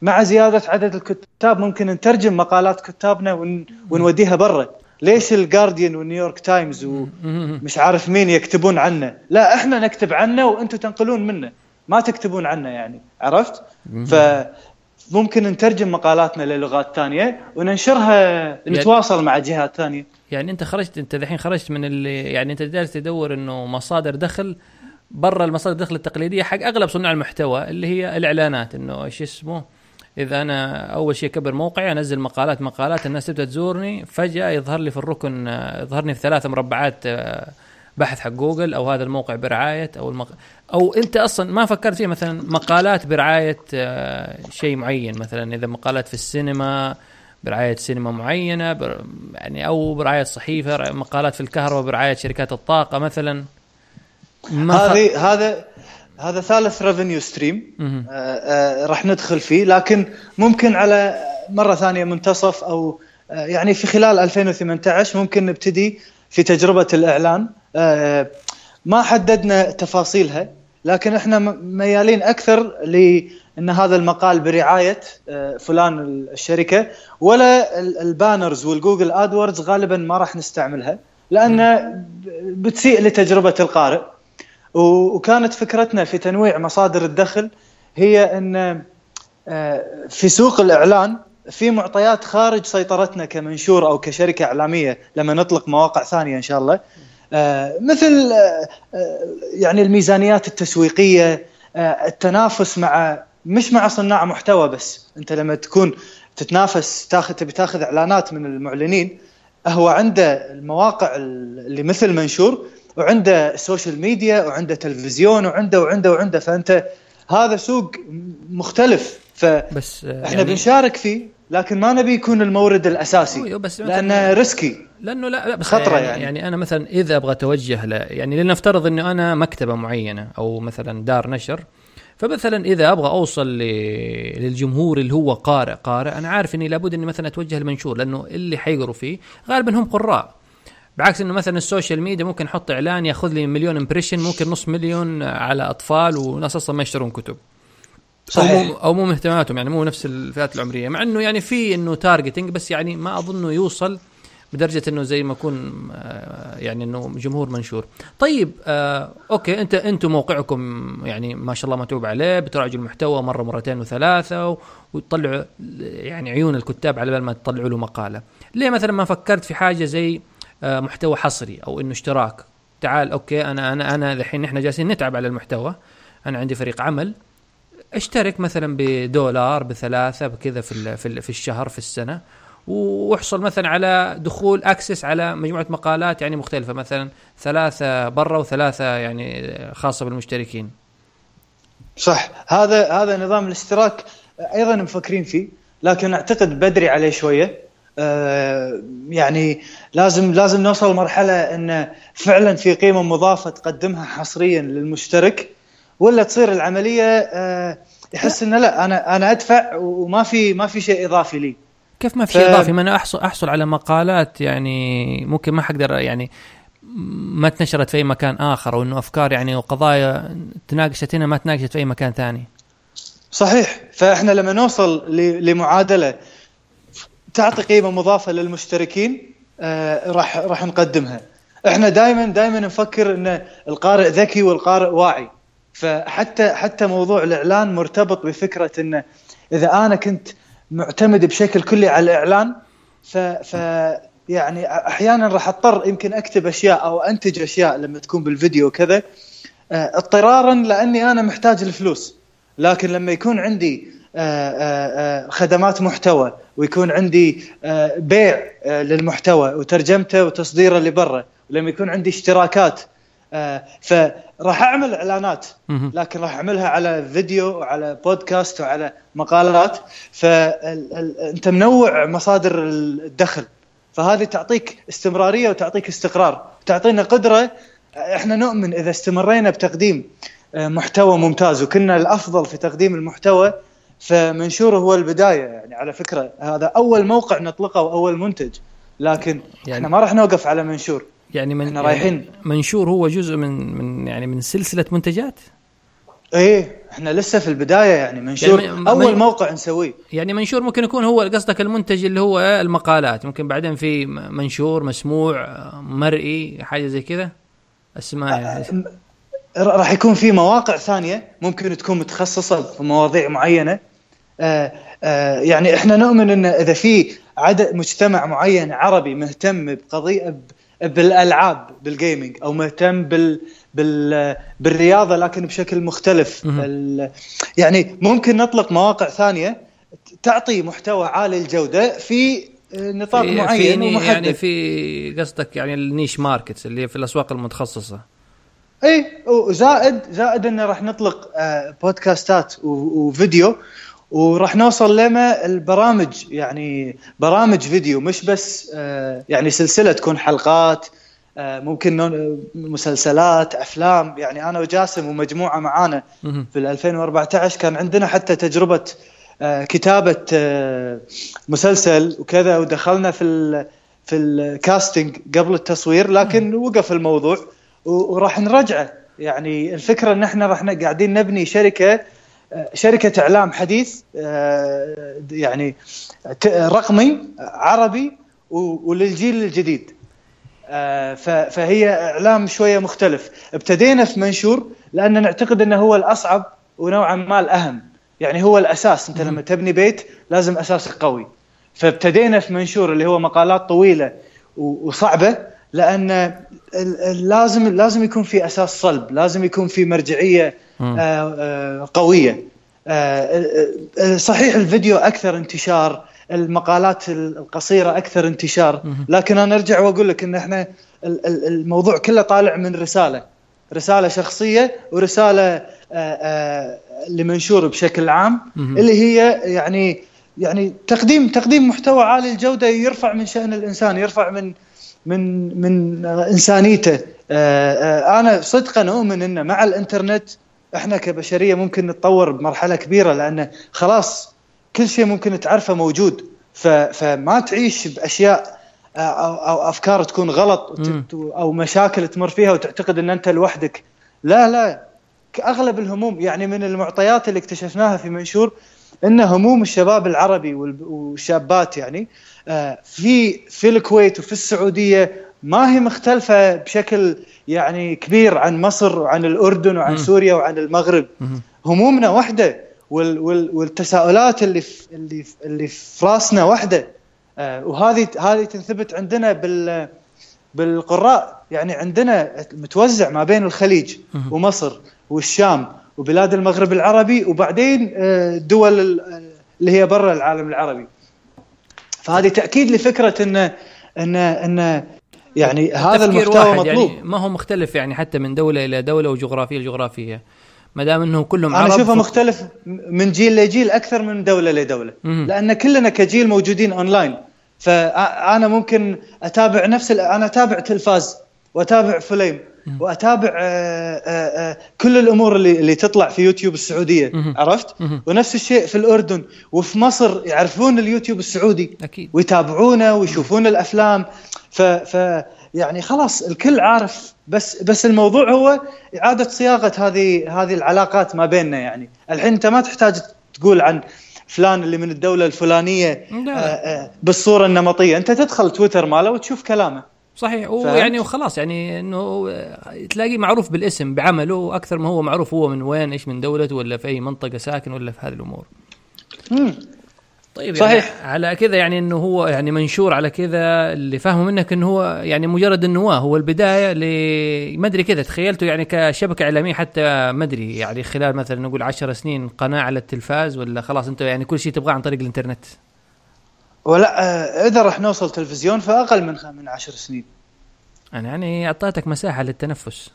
مع زيادة عدد الكتاب ممكن نترجم مقالات كتابنا ون ونوديها برا. ليش الجارديان والنيويورك تايمز و مهم. مش عارف مين يكتبون عنه؟ لا إحنا نكتب عنه وأنتم تنقلون منه. ما تكتبون عنه يعني عرفت؟ فممكن نترجم مقالاتنا للغات ثانية وننشرها نتواصل مع جهات ثانية يعني انت خرجت انت الحين خرجت من اللي يعني انت جالس تدور إنه مصادر دخل برا المصادر الدخل التقليدية حق أغلب صناع المحتوى اللي هي الإعلانات إنه إيش اسمه إذا أنا أول شيء أكبر موقعي أنزل مقالات مقالات الناس تبدأ تزورني فجأة يظهر لي في الركن يظهرني في ثلاث مربعات آه، بحث حق جوجل أو هذا الموقع برعاية أو المق... أو أنت أصلا ما فكرت فيه مثلا مقالات برعاية آه، شيء معين مثلا إذا مقالات في السينما برعاية سينما معينة بر يعني أو برعاية صحيفة مقالات في الكهرباء برعاية شركات الطاقة مثلا. هذه هذا هذا ثالث revenue stream آه آه راح ندخل فيه لكن ممكن على مرة ثانية منتصف أو آه يعني في خلال 2018 ممكن نبتدي في تجربة الإعلان. ما حددنا تفاصيلها لكن إحنا ميالين أكثر لأن هذا المقال برعاية فلان الشركة ولا ال banners وال Google AdWords غالبا ما راح نستعملها لأن بتسيء لتجربة القارئ. وكانت فكرتنا في تنويع مصادر الدخل هي أن آه، في سوق الإعلان في معطيات خارج سيطرتنا كمنشور أو كشركة إعلامية لما نطلق مواقع ثانية إن شاء الله. آه، مثل آه، يعني الميزانيات التسويقية التنافس مع مش مع صناع محتوى بس. أنت لما تكون تتنافس تاخذ تبي تاخذ إعلانات من المعلنين هو عنده المواقع اللي مثل منشور وعنده ال social media وعنده تلفزيون وعنده وعنده وعنده. فأنت هذا سوق مختلف. فبس إحنا يعني بنشارك فيه لكن ما نبي يكون المورد الأساسي. بس لأنه risky لأنه لا, لا بس خطرة يعني, يعني, يعني أنا مثلا إذا أبغى أتوجه ل يعني لنفترض إنه أنا مكتبة معينة أو مثلا دار نشر فمثلا إذا أبغى أوصل للجمهور اللي هو قارئ قارئ أنا عارف إني لابد إني مثلا أتوجه لمنشور لأنه اللي حيقروا فيه غالبا هم قراء. بعكس إنه مثلا ال social media ممكن أحط إعلان يأخذ لي مليون impression ممكن نص مليون على أطفال وناس أصلا ما يشترون كتب. صحيح. أو مو أو مو اهتماماتهم يعني مو نفس الفئات العمرية. مع إنه يعني في إنه targeting بس يعني ما اظنه يوصل بدرجة إنه زي ما يكون آه، يعني إنه جمهور منشور. طيب آه okay انت أنتم موقعكم يعني ما شاء الله متعوب عليه بتراجعوا المحتوى مرة مرتين وثلاثة وتطلعوا يعني عيون الكتاب على بال ما تطلعوا له مقالة. ليه مثلا ما فكرت في حاجة زي محتوى حصري أو إنه اشتراك. تعال okay أنا أنا أنا الحين إحنا جالسين نتعب على المحتوى. أنا عندي فريق عمل. اشترك مثلا بدولار بثلاثة بكذا في في الشهر في السنة. واحصل مثلا على دخول أكسس على مجموعة مقالات يعني مختلفة. مثلا ثلاثة برا وثلاثة يعني خاصة بالمشتركين. صح. هذا هذا نظام الاشتراك أيضا مفكرين فيه لكن أعتقد بدري عليه شوية. آه، يعني لازم لازم نوصل لمرحله إن فعلا في قيمة مضافة تقدمها حصريا للمشترك ولا تصير العملية آه، يحس إنه لا أنا أنا أدفع وما في ما في شيء إضافي لي. كيف ما في شيء ف... إضافي؟ ما أنا احصل أحصل على مقالات يعني ممكن ما حقدر يعني ما تنشرت في أي مكان آخر أو انه أفكار يعني وقضايا تناقشت هنا ما تناقشت في أي مكان ثاني. صحيح. فإحنا لما نوصل لمعادلة تعطي قيمة مضافة للمشتركين آه راح راح نقدمها. إحنا دائما دائما نفكر إن القارئ ذكي والقارئ واعي. فحتى حتى موضوع الإعلان مرتبط بفكرة انه إذا أنا كنت معتمد بشكل كلي على الإعلان ف, ف يعني أحيانا راح أضطر يمكن أكتب أشياء أو أنتج أشياء لما تكون بالفيديو وكذا. آه، اضطرارا لأني أنا محتاج الفلوس. لكن لما يكون عندي خدمات محتوى ويكون عندي بيع للمحتوى وترجمته وتصديره لبرا ولما يكون عندي اشتراكات فراح أعمل إعلانات لكن راح أعملها على فيديو وعلى بودكاست وعلى مقالات. فانت منوع مصادر الدخل فهذه تعطيك استمرارية وتعطيك استقرار تعطينا قدرة إحنا نؤمن إذا استمرينا بتقديم آه، محتوى ممتاز وكنا الأفضل في تقديم المحتوى فمنشور هو البداية يعني على فكرة هذا أول موقع نطلقه واول منتج لكن يعني إحنا ما راح نوقف على منشور. يعني من إحنا رايحين. يعني منشور هو جزء من من يعني من سلسلة منتجات؟ إيه إحنا لسه في البداية يعني منشور يعني أول من موقع نسويه. يعني منشور ممكن يكون هو قصدك المنتج اللي هو المقالات ممكن بعدين في منشور مسموع مرئي حاجة زي كذا؟ أسماء يعني. راح يكون في مواقع ثانية ممكن تكون متخصصة في مواضيع معينة. آه آه يعني إحنا نؤمن إن إذا في عدد مجتمع معين عربي مهتم بقضية بالألعاب بالجيمنج أو مهتم بال بال بالرياضة لكن بشكل مختلف. يعني ممكن نطلق مواقع ثانية تعطي محتوى عالي الجودة في نطاق في معين في ومحدد. يعني في قصدك يعني النيش ماركتس اللي في الأسواق المتخصصة. اي وزائد زائد انه راح نطلق آه، بودكاستات وفيديو وراح نوصل لما البرامج يعني برامج فيديو مش بس آه، يعني سلسلة تكون حلقات آه، ممكن مسلسلات أفلام يعني أنا وجاسم ومجموعة معانا. في 2014 كان عندنا حتى تجربة كتابة مسلسل وكذا ودخلنا في في الكاستنج قبل التصوير لكن وقف الموضوع وراح نرجعه يعني الفكرة إن إحنا راح قاعدين نبني شركة آه، شركة إعلام حديث آه، يعني رقمي عربي وللجيل الجديد. آه، فهي إعلام شوية مختلف. ابتدينا في منشور لأن نعتقد إنه هو الأصعب ونوعا ما الأهم. يعني هو الأساس. أنت لما تبني بيت لازم أساسك قوي. فابتدينا في منشور اللي هو مقالات طويلة وصعبة. لأن لازم لازم يكون في أساس صلب لازم يكون في مرجعية. آه، آه، قوية آه، صحيح الفيديو أكثر انتشار المقالات القصيرة أكثر انتشار لكن أنا أرجع وأقول لك إن إحنا ال- ال- الموضوع كله طالع من رسالة رسالة شخصية ورسالة لمنشور بشكل عام. اللي هي يعني يعني تقديم تقديم محتوى عالي الجودة يرفع من شأن الإنسان يرفع من من من إنسانيته. آه، آه، أنا صدقا أؤمن إن مع الإنترنت إحنا كبشرية ممكن نتطور بمرحلة كبيرة لأن خلاص كل شيء ممكن تعرفه موجود. فما تعيش بأشياء آه، أو أفكار تكون غلط. أو مشاكل تمر فيها وتعتقد إن أنت لوحدك. لا لا اغلب الهموم يعني من المعطيات اللي اكتشفناها في منشور إن هموم الشباب العربي وال- والشابات يعني في في الكويت وفي السعودية ما هي مختلفة بشكل يعني كبير عن مصر وعن الأردن وعن مم. سوريا وعن المغرب. همومنا واحدة وال وال والتساؤلات اللي في اللي في اللي في راسنا واحدة آه، وهذه هذه تنثبت عندنا بال بالقراء يعني عندنا متوزع ما بين الخليج. ومصر والشام وبلاد المغرب العربي وبعدين آه، الدول ال- اللي هي برا العالم العربي فهذه تأكيد لفكرة ان ان إن يعني هذا المحتوى واحد مطلوب. يعني ما هو مختلف يعني حتى من دولة إلى دولة وجغرافية لجغرافية. ما دام انه كلهم أنا أشوفه مختلف من جيل لجيل أكثر من دولة لدولة. مهم. لأن كلنا كجيل موجودين اونلاين فانا ممكن أتابع نفس أنا أتابع تلفاز وأتابع فيلم وأتابع آه، آه، آه، كل الأمور اللي اللي تطلع في يوتيوب السعودية. عرفت. ونفس الشيء في الأردن وفي مصر يعرفون اليوتيوب السعودي أكيد. ويتابعونه ويشوفون الأفلام. ف, ف يعني خلاص الكل عارف بس بس الموضوع هو إعادة صياغة هذه هذه العلاقات ما بيننا يعني. الحين أنت ما تحتاج تقول عن فلان اللي من الدولة الفلانية لا. آه، بالصورة النمطية. أنت تدخل تويتر ماله وتشوف كلامه. صحيح؟ ويعني وخلاص يعني إنه تلاقيه معروف بالاسم بعمله أكثر ما هو معروف هو من وين إيش من دولته ولا في أي منطقة ساكن ولا في هذه الأمور مم. طيب صحيح. يعني على كذا يعني إنه هو يعني منشور على كذا اللي فاهمه منك إنه هو يعني مجرد النواه هو البداية ل ما أدري كذا تخيلته يعني كشبكة إعلامية حتى ما أدري يعني خلال مثلا نقول عشر سنين قناة على التلفاز ولا خلاص أنت يعني كل شيء تبغاه عن طريق الإنترنت ولا آه، إذا راح نوصل تلفزيون فأقل من من عشر سنين. أنا يعني أعطيتك مساحة للتنفس.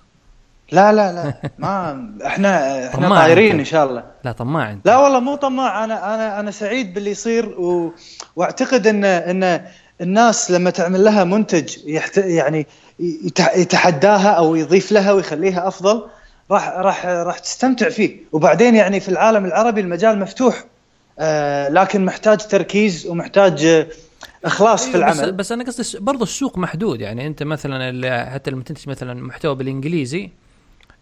لا لا لا. ما إحنا إحنا طايرين. إن شاء الله. لا طماع أنت. لا والله مو طماع. أنا أنا أنا سعيد باللي يصير و... وأعتقد إن إن الناس لما تعمل لها منتج يحت... يعني يت- يتحداها أو يضيف لها ويخليها أفضل راح راح راح تستمتع فيه. وبعدين يعني في العالم العربي المجال مفتوح. لكن محتاج تركيز ومحتاج آه، إخلاص في أيوة بس, العمل. بس أنا قصدي برضو السوق محدود. يعني أنت مثلا حتى لما تنتج مثلا محتوى بالإنجليزي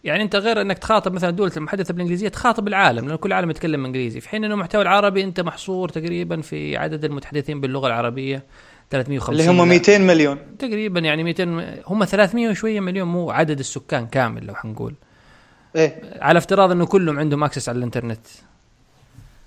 يعني أنت غير إنك تخاطب مثلا دولة المحدثة بالإنجليزية تخاطب العالم لأن كل العالم يتكلم إنجليزي. في حين إنه المحتوى العربي أنت محصور تقريبا في عدد المتحدثين باللغة العربية 350 اللي هم 200 مليون. تقريبا يعني 200 هم 300 وشوية مليون مو عدد السكان كامل لو حنقول. إيه. على افتراض إنه كلهم عندهم access على الإنترنت.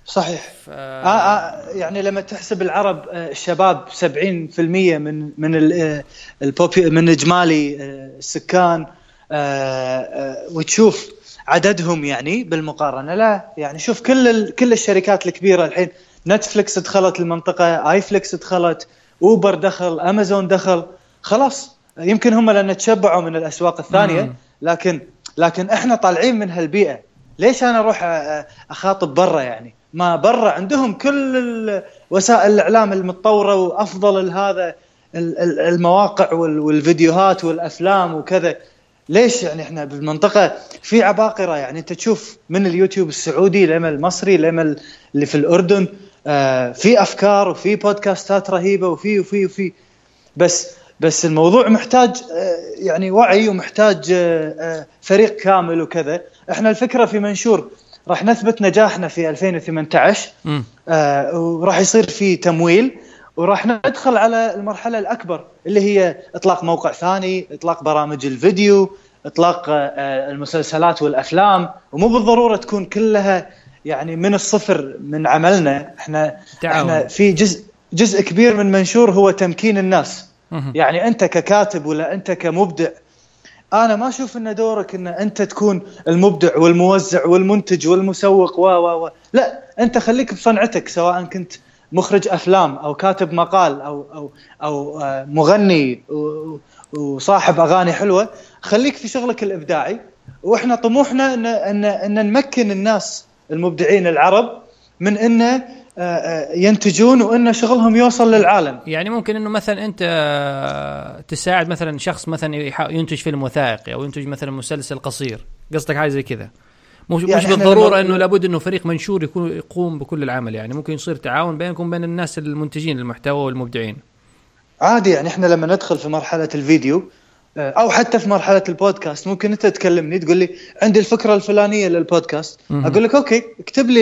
صحيح. ف... آه آه يعني لما تحسب العرب آه، الشباب 70% من من ال- آه، البوبي من إجمالي آه، السكان آه، وتشوف عددهم يعني بالمقارنة لا يعني شوف كل ال- كل الشركات الكبيرة الحين نتفلكس دخلت المنطقة iflix دخلت اوبر دخل امازون دخل خلاص يمكن هم لأن تشبعوا من الأسواق الثانية. لكن لكن إحنا طالعين من هالبيئة. ليش أنا أروح أخاطب برا يعني؟ ما برا عندهم كل وسائل الإعلام المتطورة وأفضل هذا المواقع والفيديوهات والأفلام وكذا. ليش يعني إحنا بالمنطقة في عباقرة؟ يعني أنت تشوف من اليوتيوب السعودي لما المصري لما اللي في الأردن آه في أفكار وفي بودكاستات رهيبة وفي وفي وفي. بس بس الموضوع محتاج آه يعني وعي ومحتاج آه, آه، فريق كامل وكذا. إحنا الفكرة في منشور. راح نثبت نجاحنا في 2018 آه وراح يصير في تمويل وراح ندخل على المرحلة الأكبر اللي هي إطلاق موقع ثاني إطلاق برامج الفيديو إطلاق آه، المسلسلات والأفلام. ومو بالضرورة تكون كلها يعني من الصفر من عملنا. إحنا تعاون. إحنا في جزء جزء كبير من منشور هو تمكين الناس. يعني أنت ككاتب ولا أنت كمبدع أنا ما أشوف إن دورك إن أنت تكون المبدع والموزع والمنتج والمسوق و و و. لا أنت خليك بصنعتك سواء كنت مخرج أفلام أو كاتب مقال أو أو أو آه، مغني وصاحب أغاني حلوة. خليك في شغلك الإبداعي. وإحنا طموحنا إن إن إن نمكن الناس المبدعين العرب من انه ينتجون وإن شغلهم يوصل للعالم. يعني ممكن إنه مثلا أنت تساعد مثلا شخص مثلا ينتج فيلم وثائقي أو ينتج مثلا مسلسل قصير. قصدك حاجة زي كذا. مش يعني مش بالضرورة إنه لابد إنه فريق منشور يكون يقوم بكل العمل يعني. ممكن يصير تعاون بينكم بين الناس المنتجين المحتوى والمبدعين. عادي يعني إحنا لما ندخل في مرحلة الفيديو آه، أو حتى في مرحلة البودكاست ممكن أنت تكلمني تقول لي عندي الفكرة الفلانية للبودكاست. أقول لك okay اكتب لي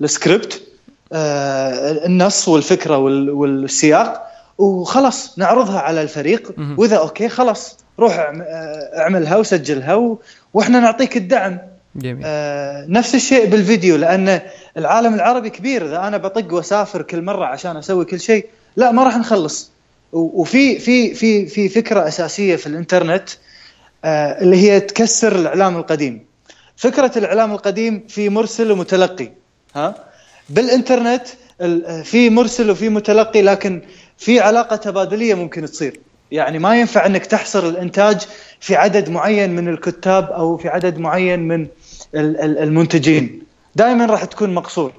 السكريبت آه، النص والفكرة والسياق وخلاص نعرضها على الفريق. وإذا okay خلاص روح آه، اعملها وسجلها وإحنا نعطيك الدعم. جميل. آه نفس الشيء بالفيديو لأن العالم العربي كبير. إذا أنا بطق وأسافر كل مرة عشان أسوي كل شيء لا ما راح نخلص. وفي في في في فكرة أساسية في الإنترنت آه اللي هي تكسر الإعلام القديم. فكرة الإعلام القديم في مرسل ومتلقي. ها؟ بالإنترنت في مرسل وفي متلقي لكن في علاقة تبادلية ممكن تصير. يعني ما ينفع إنك تحصر الإنتاج في عدد معين من الكتاب أو في عدد معين من المنتجين. دائما راح تكون مقصور.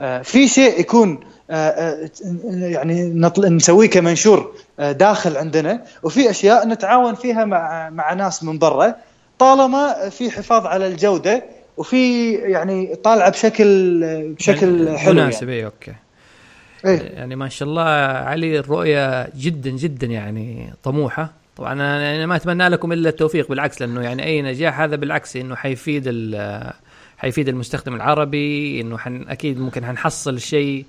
آه، في شيء يكون آه، آه، يعني نسويه كمنشور داخل عندنا وفي أشياء نتعاون فيها مع مع ناس من برا طالما في حفاظ على الجودة وفي يعني طالعة بشكل بشكل يعني حلو مناسب يعني. أوكي إيه؟ يعني ما شاء الله علي الرؤية جدا جدا يعني طموحة طبعا أنا يعني ما أتمنى لكم إلا التوفيق بالعكس لأنه يعني أي نجاح هذا بالعكس إنه حيفيد حيفيد المستخدم العربي إنه حن أكيد ممكن حنحصل شيء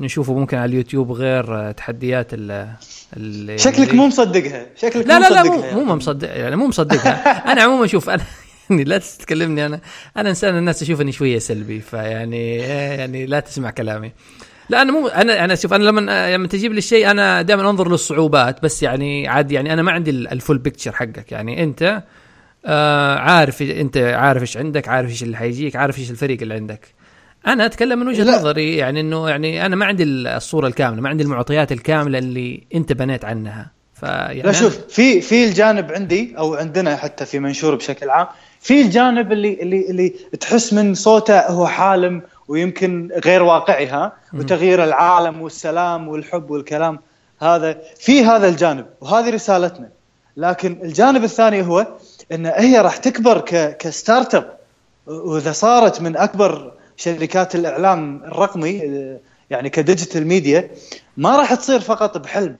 نشوفه ممكن على اليوتيوب غير تحديات ال شكلك مو مصدقها شكلك لا لا لا مو يعني. مو مصدق يعني مو مصدقها أنا عموما شوف أنا يعني لا تتكلمني أنا. أنا إنسان الناس تشوفني شوية سلبي فيعني يعني لا تسمع كلامي. لا أنا مو أنا أنا شوف أنا لما لما تجيب لي الشيء أنا دائما أنظر للصعوبات بس يعني عادي يعني أنا ما عندي الفول بيكتشر حقك. يعني أنت آه عارف أنت عارف إيش عندك عارف إيش اللي حيجيك عارف إيش الفريق اللي عندك. أنا أتكلم من وجهة نظري يعني إنه يعني أنا ما عندي الصورة الكاملة ما عندي المعطيات الكاملة اللي أنت بنيت عنها. فيعني لا شوف في في الجانب عندي أو عندنا حتى في منشور بشكل عام في الجانب اللي اللي اللي تحس من صوته هو حالم ويمكن غير واقعي ها وتغيير العالم والسلام والحب والكلام. هذا في هذا الجانب وهذه رسالتنا. لكن الجانب الثاني هو إن هي راح تكبر ك startup وإذا صارت من أكبر شركات الإعلام الرقمي يعني ك digital media ما راح تصير فقط بحلم.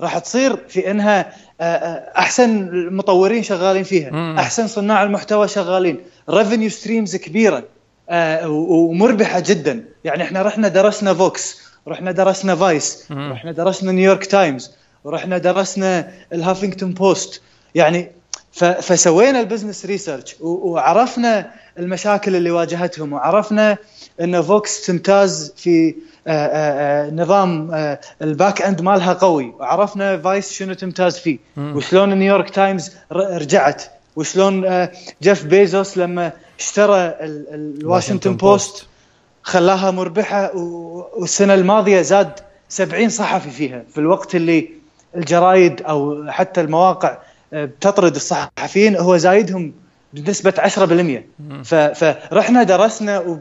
راح تصير في إنها أحسن المطورين شغالين فيها. أحسن صناع المحتوى شغالين. revenue streams كبيرة آه ومربحة جدا. يعني إحنا رحنا درسنا فوكس رحنا درسنا فايس رحنا درسنا نيويورك تايمز ورحنا درسنا الهافينغتون بوست يعني فسوينا ال business research وعرفنا المشاكل اللي واجهتهم وعرفنا إن فوكس تمتاز في آه، آه، آه، نظام ال back end مالها قوي وعرفنا فايس شنو تمتاز فيه وشلون نيويورك تايمز رجعت وشلون جيف بيزوس لما اشترى الواشنطن بوست خلاها مربحة والسنة الماضية زاد 70 صحفي فيها في الوقت اللي الجرايد أو حتى المواقع بتطرد الصحفيين هو زايدهم بنسبة 10% ف... فرحنا درسنا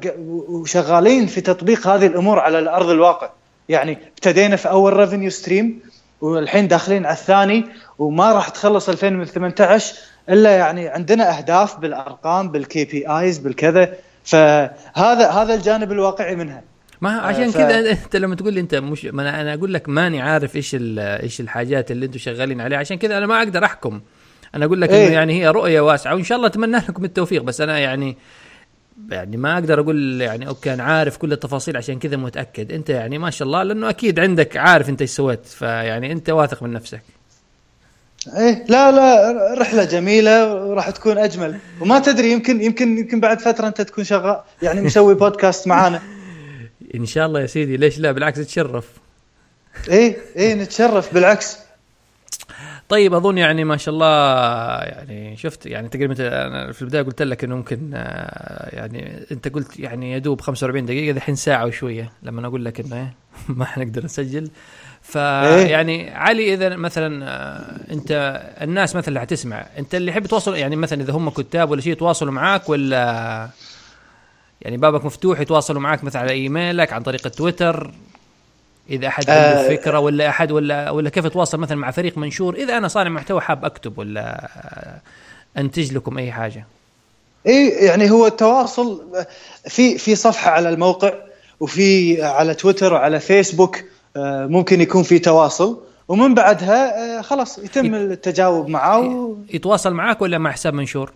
وشغالين في تطبيق هذه الأمور على الأرض الواقع. يعني ابتدينا في أول revenue stream والحين داخلين على الثاني وما راح تخلص 2018 إلا يعني عندنا أهداف بالأرقام بال KPIs بالكذا. فهذا هذا الجانب الواقعي منها. ما عشان ف- كذا أنت لما تقول لي أنت مش ما أنا أقول لك ماني عارف إيش إيش الحاجات اللي أنتم شغالين عليها. عشان كذا أنا ما أقدر أحكم. أنا أقول لك إيه. انه يعني هي رؤية واسعة وإن شاء الله أتمنى لكم التوفيق بس أنا يعني يعني ما أقدر أقول يعني okay أنا عارف كل التفاصيل عشان كذا متأكد. أنت يعني ما شاء الله لأنه أكيد عندك عارف أنت إيش سويت فيعني أنت واثق من نفسك. إيه لا لا رحلة جميلة وراح تكون أجمل. وما تدري يمكن يمكن يمكن بعد فترة أنت تكون شغال يعني مسوي بودكاست معانا. إن شاء الله يا سيدي ليش لا؟ بالعكس تشرف. إيه إيه نتشرف بالعكس. طيب أظن يعني ما شاء الله يعني شفت يعني تقريبا أنا في البداية قلت لك إنه ممكن آه، يعني أنت قلت يعني يا دوب 45 دقيقة دحين ساعة وشوية لما أقول لك إنه إيه، ما حنقدر نسجل. فيعني علي إذا مثلا آه، أنت الناس مثلا اللي حتسمع أنت اللي يحب يتواصل يعني مثلا إذا هم كتاب ولا شيء يتواصلوا معاك ولا يعني بابك مفتوح يتواصلوا معاك مثلا على إيميلك عن طريق التويتر إذا أحد عنده آه. فكرة ولا أحد ولا ولا كيف اتواصل مثلا مع فريق منشور إذا أنا صانع محتوى حاب أكتب ولا أنتج لكم أي حاجة إيه يعني هو التواصل في في صفحة على الموقع وفي على تويتر وعلى فيسبوك آه، ممكن يكون في تواصل ومن بعدها آه، خلاص يتم التجاوب معه و... يتواصل معاك ولا مع حساب منشور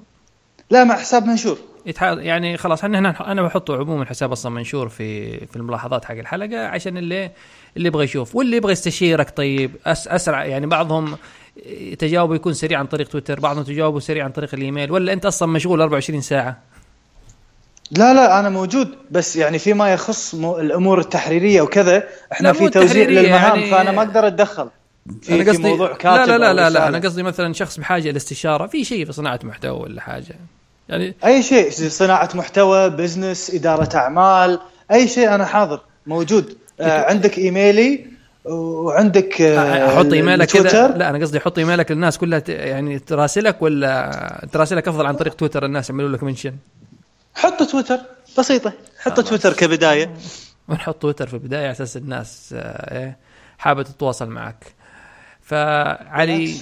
لا مع حساب منشور. يعني خلاص إحنا هنا أنا بحطه عموما حساب أصلا منشور في في الملاحظات حق الحلقة عشان اللي اللي يبغى يشوف. واللي يبغى يستشيرك طيب أس... أسرع يعني بعضهم تجاوبه يكون سريع عن طريق تويتر بعضهم تجاوبه سريع عن طريق الإيميل ولا أنت أصلا مشغول 24 ساعة؟ لا لا أنا موجود بس يعني فيما يخص مو الأمور التحريرية وكذا إحنا لا، في توزيع للمهام يعني- فأنا ما أقدر أتدخل. في, أنا قصدي موضوع لا كاتب لا لا لا, لا رسالة. أنا قصدي مثلا شخص بحاجة لاستشاره في شيء في صناعة محتوى ولا حاجة؟ يعني أي شيء صناعة محتوى بزنس إدارة أعمال أي شيء أنا حاضر موجود. آه عندك إيميلي وعندك آه أحط إيميلك كذا لا أنا قصدي أحط إيميلك للناس كلها يعني تراسلك ولا تراسلك أفضل عن طريق تويتر الناس يعملوا لك منشن؟ حط تويتر بسيطة. حط تويتر كبداية. ونحط تويتر في البداية على أساس الناس آه، إيه حابة تتواصل معك. فعلي.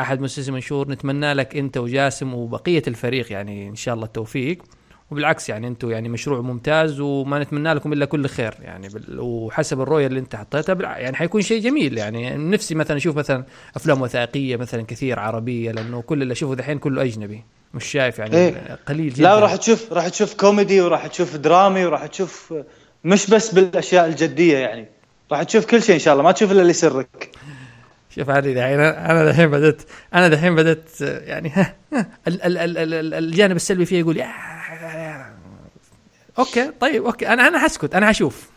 أحد مؤسسي منشور نتمنى لك أنت وجاسم وبقية الفريق يعني إن شاء الله التوفيق. وبالعكس يعني أنتم يعني مشروع ممتاز وما نتمنى لكم إلا كل خير يعني وحسب الرؤية اللي أنت حطيتها يعني حيكون شيء جميل يعني. نفسي مثلا أشوف مثلا أفلام وثائقية مثلا كثير عربية لأنه كل اللي أشوفه دحين كله أجنبي. مش شايف يعني إيه. قليل جدا. لا راح تشوف راح تشوف كوميدي وراح تشوف درامي وراح تشوف مش بس بالأشياء الجدية يعني. راح تشوف كل شيء إن شاء الله ما تشوف إلا اللي يسرك. شوف علي دحين أنا دحين بدأت أنا دحين بدأت يعني ها ها ال- ال- ال- ال- ال- الجانب السلبي فيه يقول يا okay طيب okay أنا أنا حسكت أنا حشوف.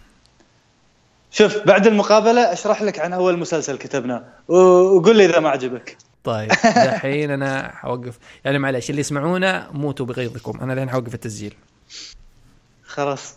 شوف بعد المقابلة أشرح لك عن أول مسلسل كتبناه وقول لي إذا ما عجبك. طيب دحين أنا حوقف. يعني معلش اللي يسمعونا موتوا بغيظكم أنا الحين حوقف التسجيل. خلاص.